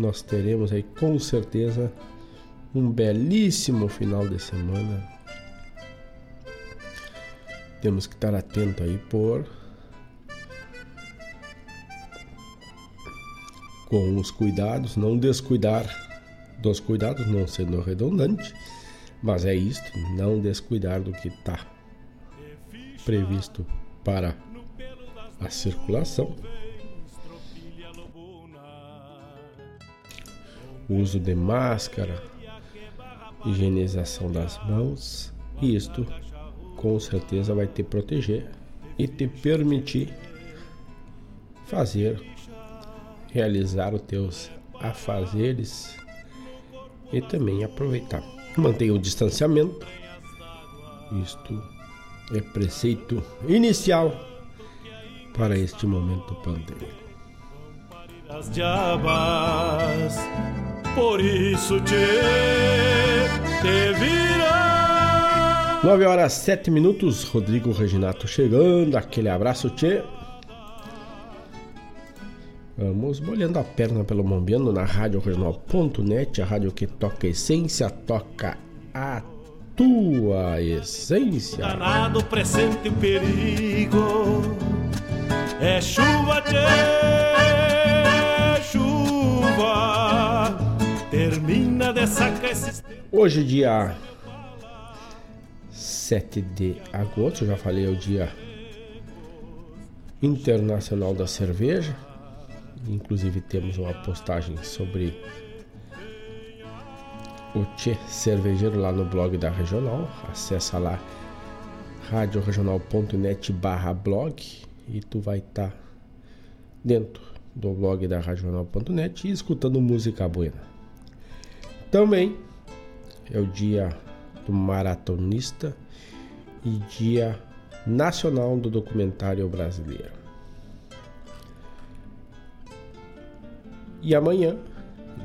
nós teremos aí com certeza um belíssimo final de semana. Temos que estar atento aí por com os cuidados, não descuidar dos cuidados, não sendo redundante, mas é isto, não descuidar do que está previsto para a circulação. Uso de máscara, higienização das mãos, e isto com certeza vai te proteger e te permitir fazer realizar os teus afazeres e também aproveitar. Mantenha o distanciamento. Isto é preceito inicial para este momento pandêmico. Por isso te, te virá. 9 horas 7 minutos, Rodrigo Reginato chegando, aquele abraço, Tchê. Vamos molhando a perna pelo Mombiano na Rádio Regional.net, a rádio que toca essência, toca a tua essência. Danado presente o perigo, é chuva, tchê, chuva, Hoje, dia 7 de agosto, já falei, é o dia internacional da cerveja. Inclusive temos uma postagem sobre o Tchê Cervejeiro lá no blog da Regional. Acessa lá radioregional.net barra blog e tu vai estar tá dentro do blog da regional.net e escutando música buena. Também é o dia do maratonista e dia nacional do documentário brasileiro. E amanhã,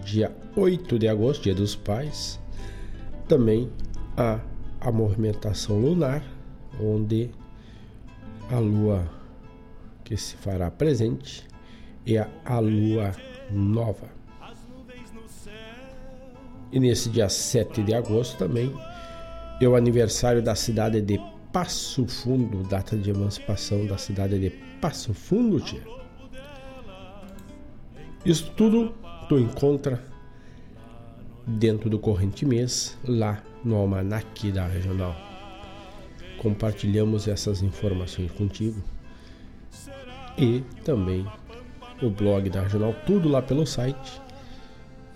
dia 8 de agosto, dia dos pais, também há a movimentação lunar, onde a lua que se fará presente é a lua nova. E nesse dia 7 de agosto também é o aniversário da cidade de Passo Fundo, data de emancipação da cidade de Passo Fundo, tia. Isso tudo tu encontra dentro do corrente mês, lá no almanac da regional. Compartilhamos essas informações contigo e também o blog da regional, tudo lá pelo site.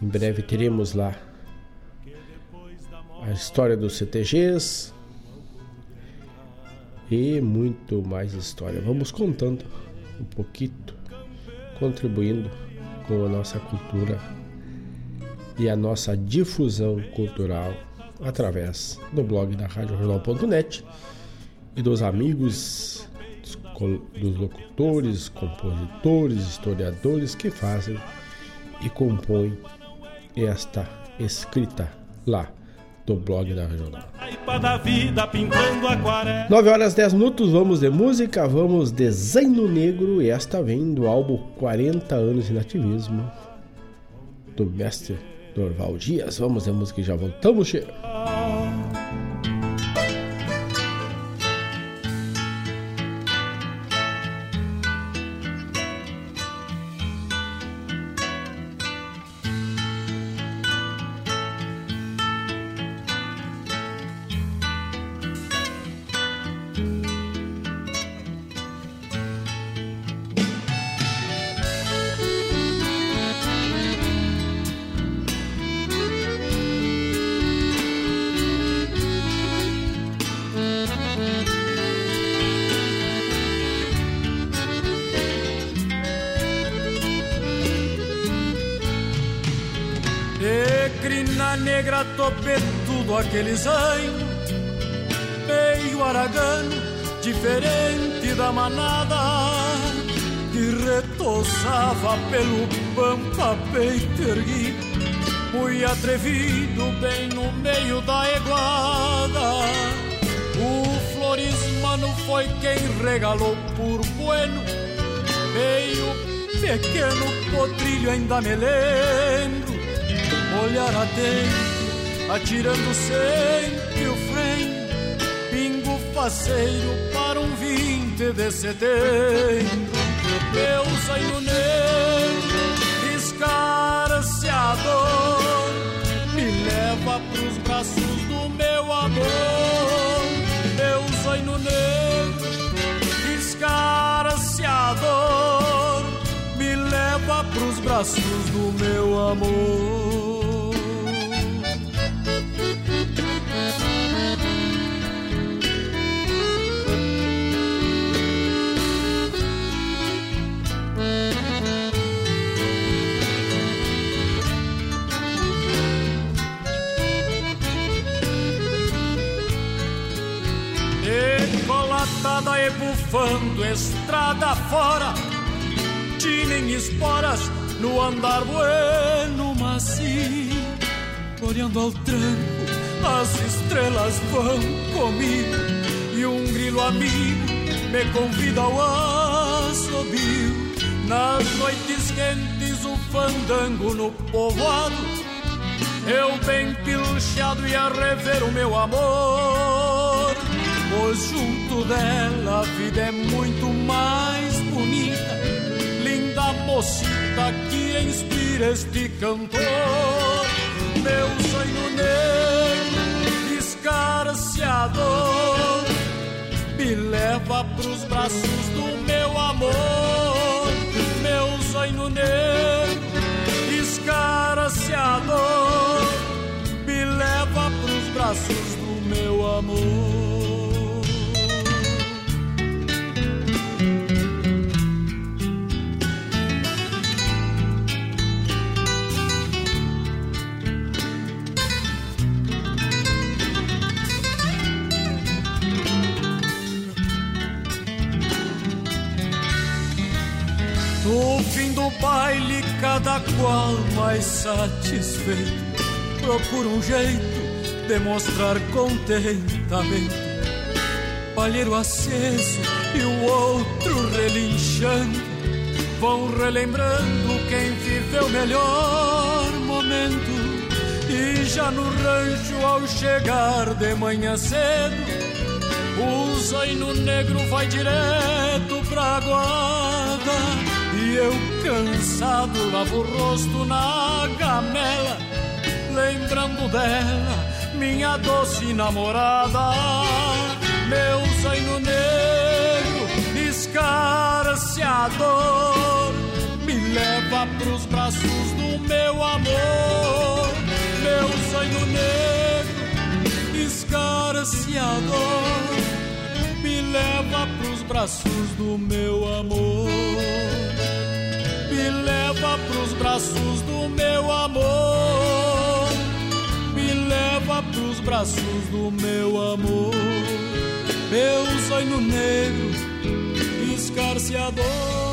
Em breve teremos lá a história dos CTGs e muito mais história. Vamos contando um pouquinho, contribuindo com a nossa cultura e a nossa difusão cultural através do blog da RádioJornal.net e dos amigos, dos locutores, compositores, historiadores que fazem e compõem esta escrita lá do blog da Regional. 9 horas 10 minutos, vamos de música, vamos de Zaino Negro e esta vem do álbum 40 anos de nativismo do mestre Dorval Dias. Vamos de música e já voltamos, cheiro. Atrevido, bem no meio da iguada. O Florismano foi quem regalou por bueno, meio pequeno potrilho ainda me lembro, olhar atento, atirando sempre o freio, pingo faceiro para um 20 de setembro. Meu zaino negro, escarceador, meu amor. Meu zaino negro, escarceador, me leva pros braços do meu amor. Fora Tinem esporas no andar bueno macio Olhando ao tranco, as estrelas vão comigo E um grilo amigo me convida ao assobio Nas noites quentes o fandango no povoado eu bem pilchado ia rever o meu amor Pois junto dela a vida é muito mais mocita que inspira este cantor. Meu sonho negro, escarceador Me leva pros braços do meu amor. Meu sonho negro, escarceador Me leva pros braços do meu amor cada qual mais satisfeito procura um jeito de mostrar contentamento. Palheiro aceso e o outro relinchando vão relembrando quem viveu o melhor momento. E já no rancho, ao chegar de manhã cedo, o zaino negro vai direto pra guarda. E eu cansado lavo o rosto na gamela Lembrando dela, minha doce namorada. Meu zaino negro, escarceador Me leva pros braços do meu amor. Meu zaino negro, escarceador Me leva pros braços do meu amor me leva pros braços do meu amor, me leva pros braços do meu amor, meu sonho negro, escarceador.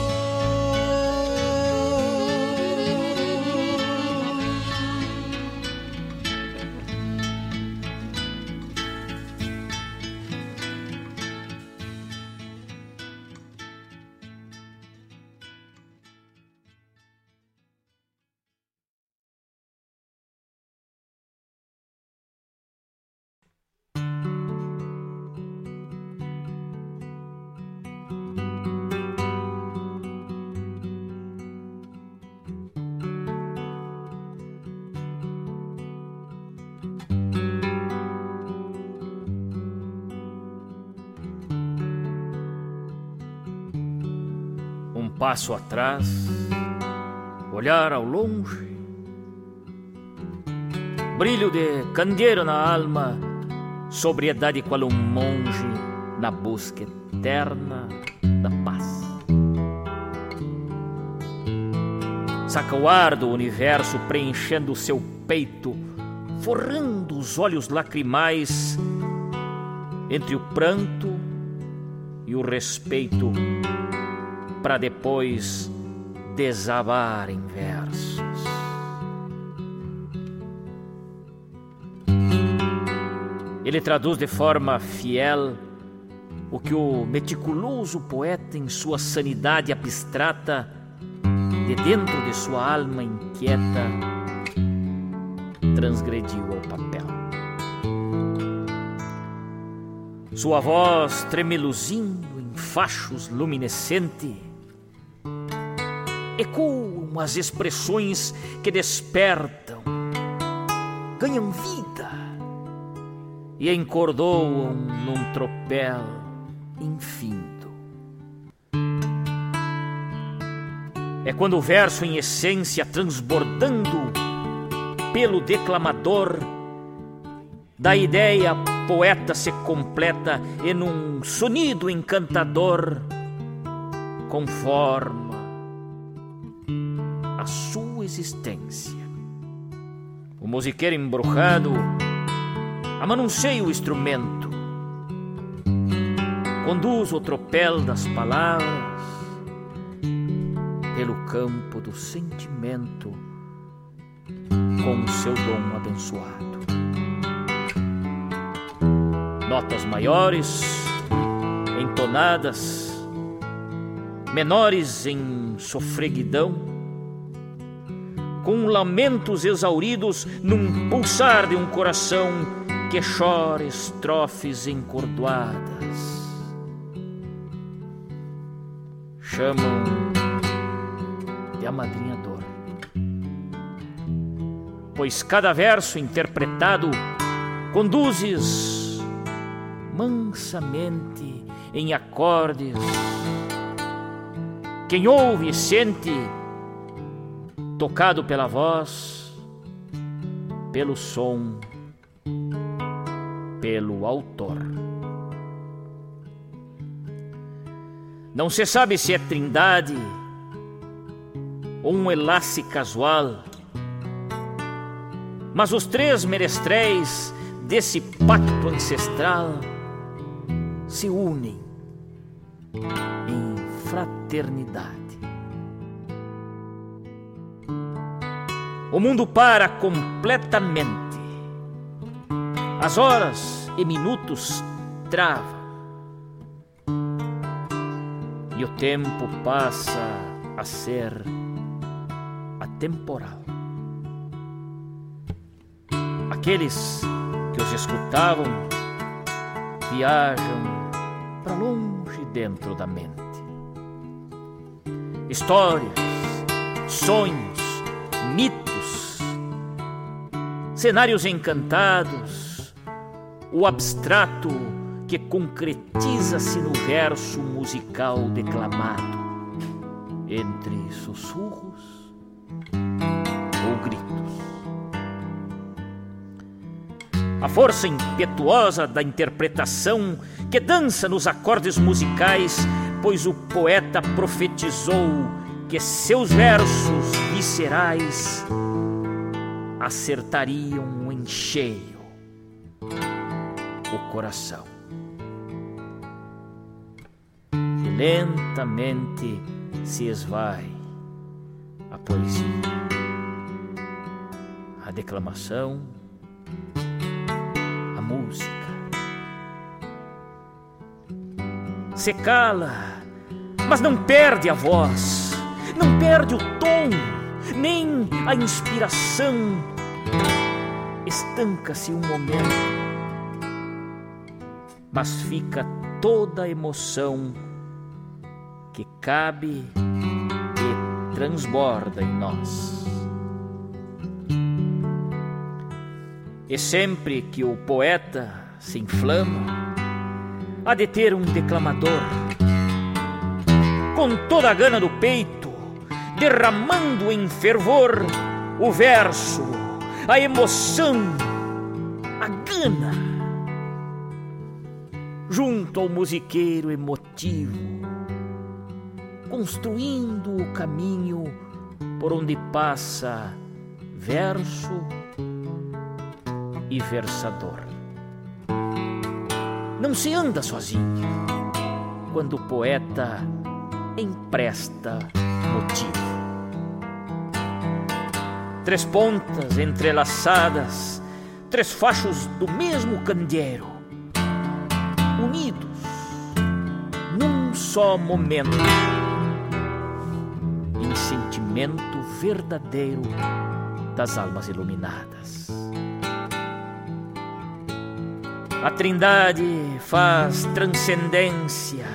Passo atrás, olhar ao longe, brilho de candeeiro na alma, sobriedade qual um monge na busca eterna da paz. Saca o ar do universo preenchendo o seu peito, forrando os olhos lacrimais entre o pranto e o respeito para depois desabar em versos. Ele traduz de forma fiel o que o meticuloso poeta, em sua sanidade abstrata, de dentro de sua alma inquieta, transgrediu ao papel. Sua voz tremeluzindo em fachos luminescente ecoam as expressões que despertam, ganham vida e encordoam num tropel infinto. É quando o verso em essência transbordando pelo declamador da ideia poeta se completa em um sonido encantador conforma sua existência. O musiqueiro embrujado amanuncia o instrumento, conduz o tropel das palavras pelo campo do sentimento com o seu dom abençoado. Notas maiores, entonadas, menores em sofreguidão, com lamentos exauridos num pulsar de um coração que chora estrofes encordoadas. Chamam de amadrinhador, pois cada verso interpretado conduzes mansamente em acordes. Quem ouve e sente tocado pela voz, pelo som, pelo autor. Não se sabe se é trindade ou um enlace casual, mas os três menestréis desse pacto ancestral se unem em fraternidade. O mundo para completamente. As horas e minutos travam. E o tempo passa a ser atemporal. Aqueles que os escutavam viajam para longe dentro da mente. Histórias, sonhos, mitos cenários encantados, o abstrato que concretiza-se no verso musical declamado, entre sussurros ou gritos. A força impetuosa da interpretação que dança nos acordes musicais, pois o poeta profetizou que seus versos viscerais acertariam em cheio o coração. E lentamente se esvai a poesia, a declamação, a música. Se cala, mas não perde a voz, não perde o tom, nem a inspiração Estanca-se um momento, mas fica toda a emoção que cabe e transborda em nós. E sempre que o poeta se inflama, há de ter um declamador, com toda a gana do peito, derramando em fervor o verso a emoção, a gana, junto ao musiqueiro emotivo, construindo o caminho por onde passa verso e versador. Não se anda sozinho quando o poeta empresta motivo três pontas entrelaçadas, três fachos do mesmo candeeiro, unidos num só momento, em sentimento verdadeiro das almas iluminadas. A Trindade faz transcendência,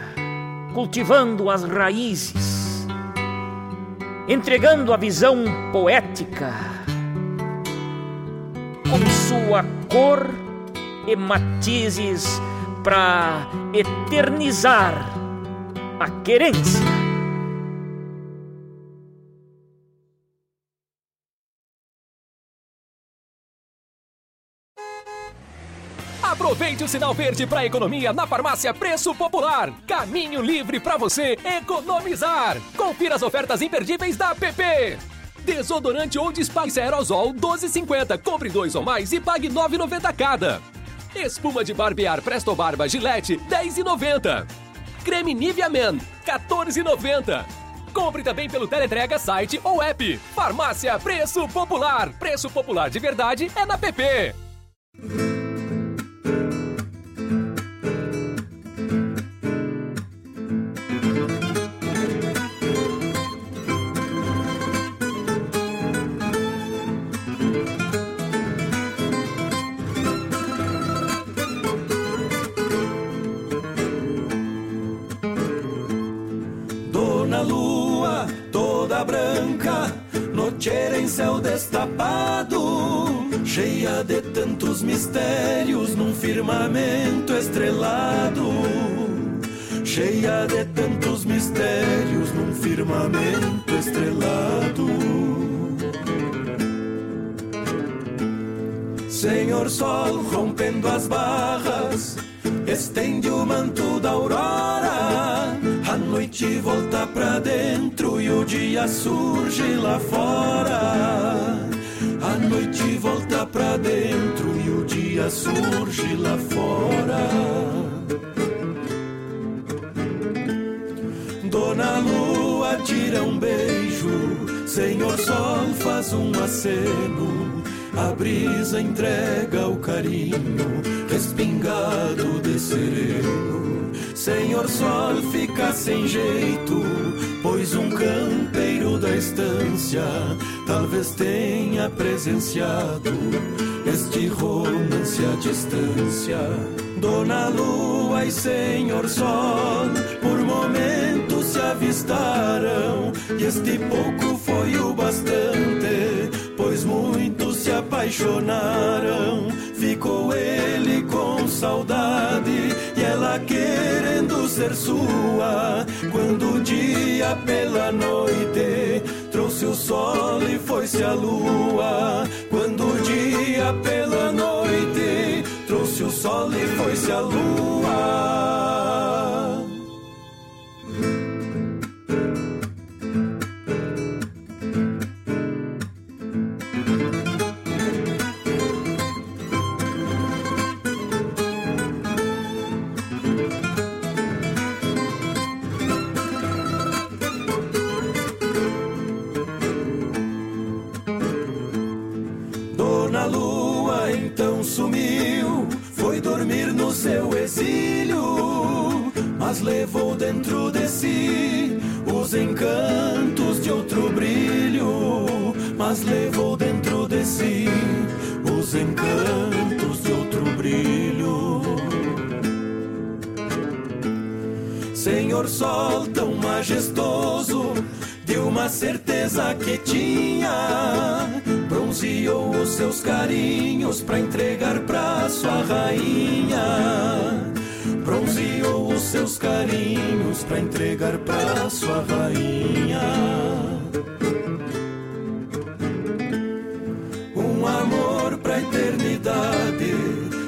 cultivando as raízes, entregando a visão poética. Com sua cor e matizes para eternizar a querência Aproveite o sinal verde para economia na farmácia Preço Popular. Caminho livre para você economizar. Confira as ofertas imperdíveis da PP. Desodorante ou Dispax Aerosol 12,50. Compre dois ou mais e pague 9,90 cada. Espuma de barbear Presto Barba Gillette 10,90. Creme Nivea Men 14,90. Compre também pelo Teletrega site ou app. Farmácia Preço Popular. Preço popular de verdade é na PP. Cheia de tantos mistérios num firmamento estrelado. Cheia de tantos mistérios num firmamento estrelado. Senhor Sol rompendo as barras, estende o manto da aurora a noite volta pra dentro e o dia surge lá fora. A noite volta pra dentro e o dia surge lá fora. Dona Lua tira um beijo, Senhor Sol faz um aceno. A brisa entrega o carinho, respingado de sereno. Senhor Sol fica sem jeito, pois um campeiro da estância talvez tenha presenciado este romance à distância. Dona Lua e Senhor Sol, por momentos se avistaram, e este pouco foi o bastante, pois muitos se apaixonaram. Ficou ele com saudade e ela querendo ser sua. Quando o dia pela noite trouxe o sol e foi-se a lua. Quando o dia pela noite trouxe o sol e foi-se a lua. Mas levou dentro de si os encantos de outro brilho, mas levou dentro de si os encantos de outro brilho. Senhor Sol tão majestoso, de uma certeza que tinha bronzeou os seus carinhos para entregar pra sua rainha. Bronzeou os seus carinhos para entregar pra sua rainha. Um amor pra eternidade,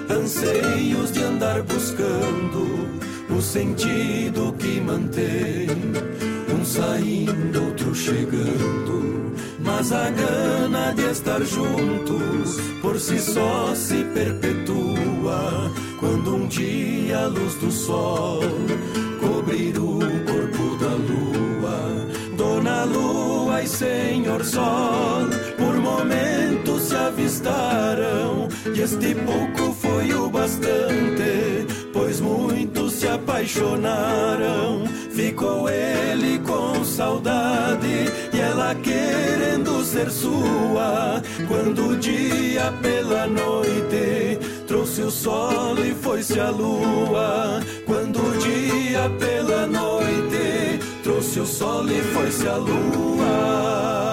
anseios de andar buscando o sentido que mantém. Um saindo, outro chegando. Mas a gana de estar juntos por si só se perpetua. Quando um dia a luz do sol cobrir o corpo da lua. Dona Lua e Senhor Sol por momentos se avistaram e este pouco foi o bastante pois muitos se apaixonaram. Ficou ele com saudade e ela querendo ser sua. Quando o dia pela noite trouxe o sol e foi-se a lua. Quando o dia pela noite trouxe o sol e foi-se a lua.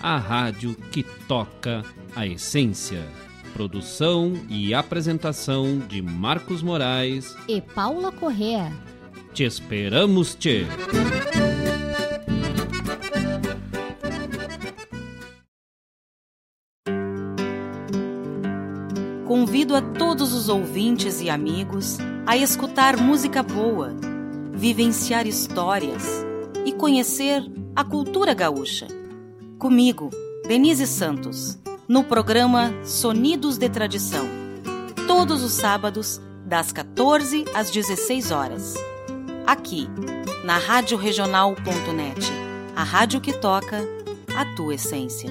a rádio que toca a essência. Produção e apresentação de Marcos Moraes e Paula Correa. Te esperamos, te. Convido a todos os ouvintes e amigos a escutar música boa, vivenciar histórias e conhecer a cultura gaúcha Comigo, Denise Santos, no programa Sonidos de Tradição. Todos os sábados, das 14 às 16 horas. Aqui, na Rádio a rádio que toca a tua essência.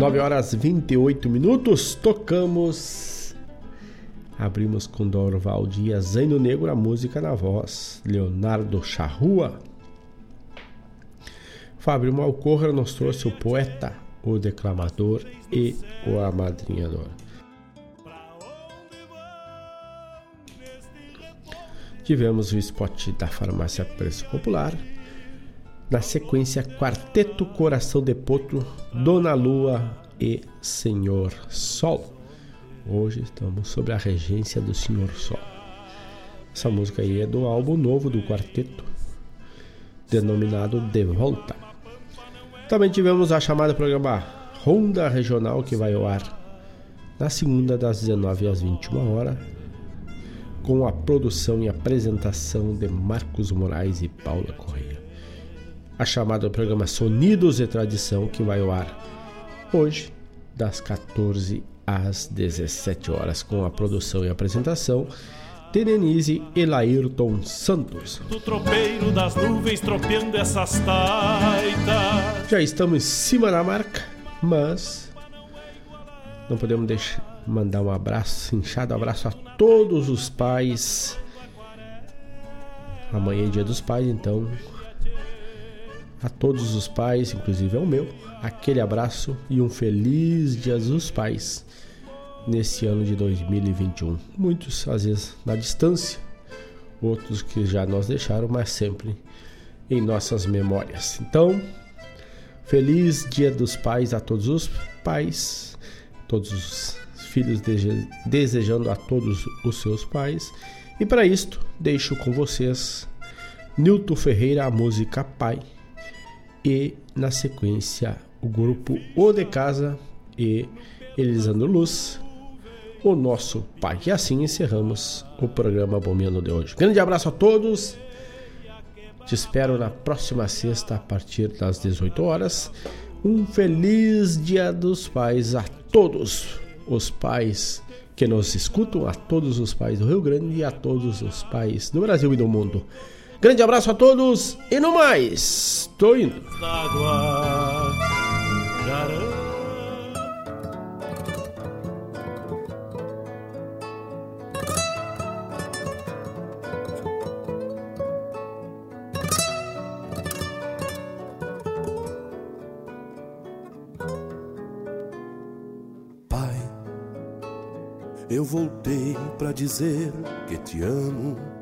9 horas 28 minutos, tocamos. Abrimos com Dorval Dias, Zaino Negro, a música na voz, Leonardo Charrua. Fábio Malcorra nos trouxe o poeta, o declamador e o amadrinhador. Tivemos o spot da farmácia Preço Popular. Na sequência, Quarteto Coração de Potro, Dona Lua e Senhor Sol. Hoje estamos sobre a regência do Senhor Sol. Essa música aí é do álbum novo do quarteto, denominado De Volta. Também tivemos a chamada programa Ronda Regional, que vai ao ar na segunda, das 19 às 21 horas, com a produção e apresentação de Marcos Moraes e Paula Correia. A chamada do programa Sonidos e Tradição, que vai ao ar hoje, das 14 às 17 horas, com a produção e apresentação de Denise e Laírton Santos. Do tropeiro das nuvens tropeando essas taitas. Já estamos em cima da marca, mas não podemos deixar mandar um abraço, inchado abraço a todos os pais. Amanhã é dia dos pais, então a todos os pais, inclusive ao meu, aquele abraço e um feliz Dia dos Pais nesse ano de 2021. Muitos, às vezes, na distância, outros que já nos deixaram, mas sempre em nossas memórias. Então, feliz Dia dos Pais a todos os pais, todos os filhos desejando a todos os seus pais. E para isto, deixo com vocês Nilton Ferreira, a música Pai, e na sequência o grupo O de Casa e Elisandro Luz, o nosso pai. E assim encerramos o programa Bombeando de hoje. Grande abraço a todos. Te espero na próxima sexta a partir das 18 horas. Um feliz Dia dos Pais a todos os pais que nos escutam, a todos os pais do Rio Grande e a todos os pais do Brasil e do mundo. Grande abraço a todos e no mais. Tô indo. Pai, Eu voltei para dizer que te amo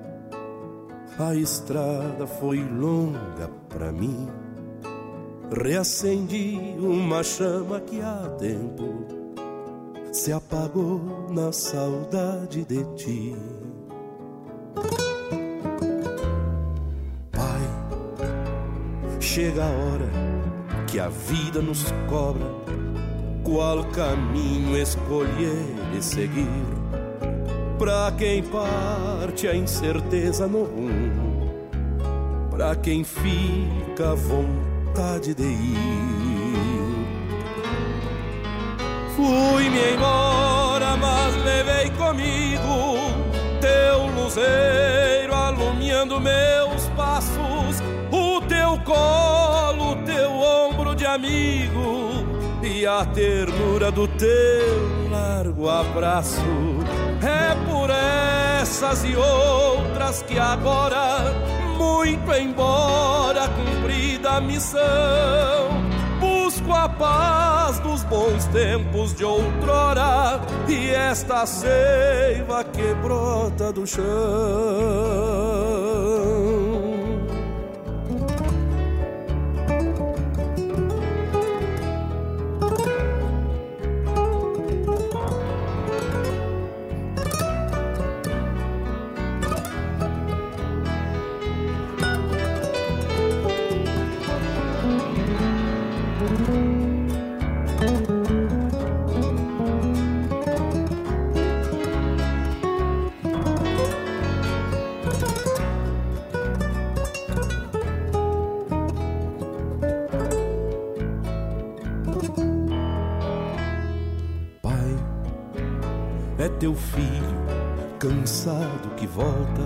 a estrada foi longa para mim. Reacendi uma chama que há tempo se apagou na saudade de ti. Pai, chega a hora que a vida nos cobra qual caminho escolher e seguir. Pra quem parte a incerteza no rumo, pra quem fica a vontade de ir. Fui-me embora, mas levei comigo teu luzeiro alumiando meus passos, o teu colo, teu ombro de amigo e a ternura do teu largo abraço. É por essas e outras que agora, muito embora cumprida a missão, busco a paz dos bons tempos de outrora e esta seiva que brota do chão. Teu filho cansado que volta,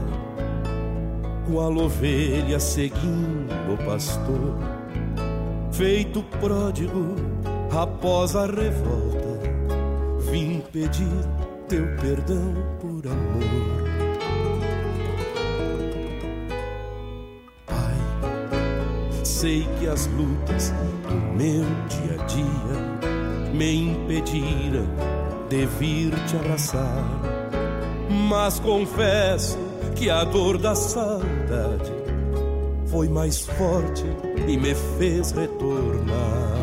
qual ovelha seguindo o pastor, feito pródigo após a revolta, vim pedir teu perdão por amor. Pai, sei que as lutas do meu dia a dia me impediram de vir te abraçar. Mas confesso que a dor da saudade foi mais forte e me fez retornar.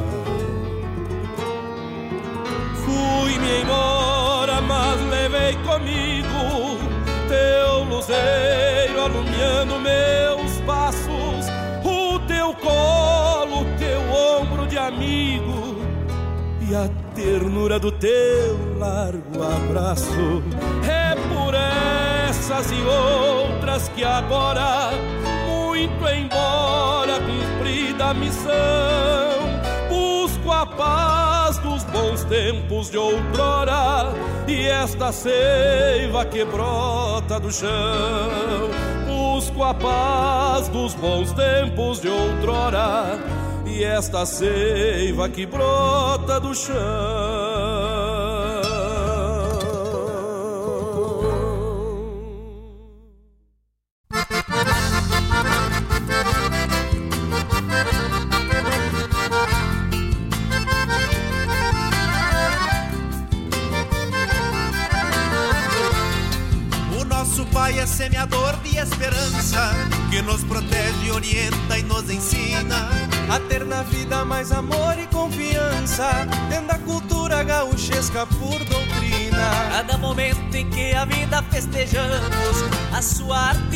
Fui-me embora, mas levei comigo teu luzeiro alumiando meus passos, o teu colo, teu ombro de amigo ternura do teu largo abraço. É por essas e outras que agora, muito embora cumprida a missão, busco a paz dos bons tempos de outrora e esta seiva que brota do chão. Busco a paz dos bons tempos de outrora e esta seiva que brota do chão.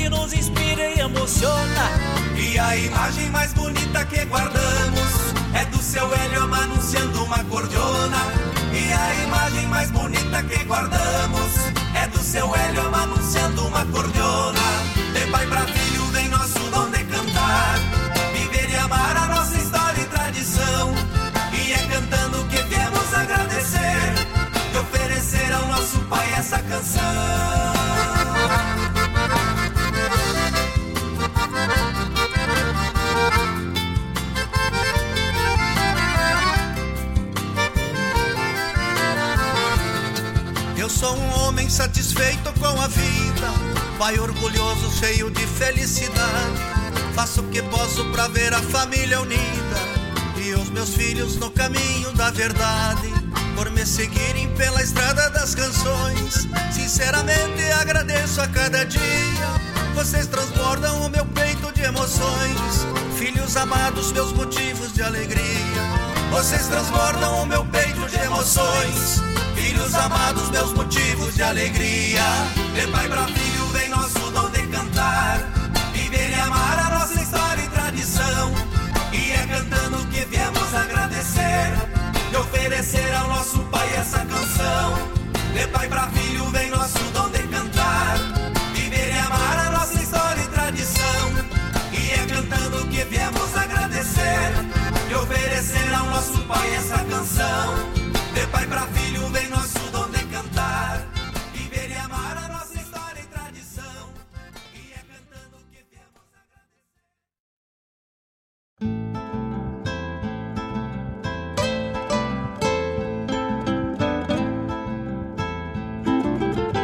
Arte nos inspira e emociona. E a imagem mais bonita que guardamos é do seu Hélio anunciando uma cordiona. E a imagem mais bonita que guardamos satisfeito com a vida, pai orgulhoso, cheio de felicidade. Faço o que posso pra ver a família unida e os meus filhos no caminho da verdade. por me seguirem pela estrada das canções. Sinceramente agradeço a cada dia. Vocês transbordam o meu peito de emoções. Filhos amados, meus motivos de alegria. Vocês transbordam o meu peito de emoções. Filhos amados, meus motivos de alegria. De pai pra filho vem nosso dom de cantar. Viver e amar a nossa história e tradição. E é cantando que viemos agradecer e oferecer ao nosso Pai essa canção. De pai para filho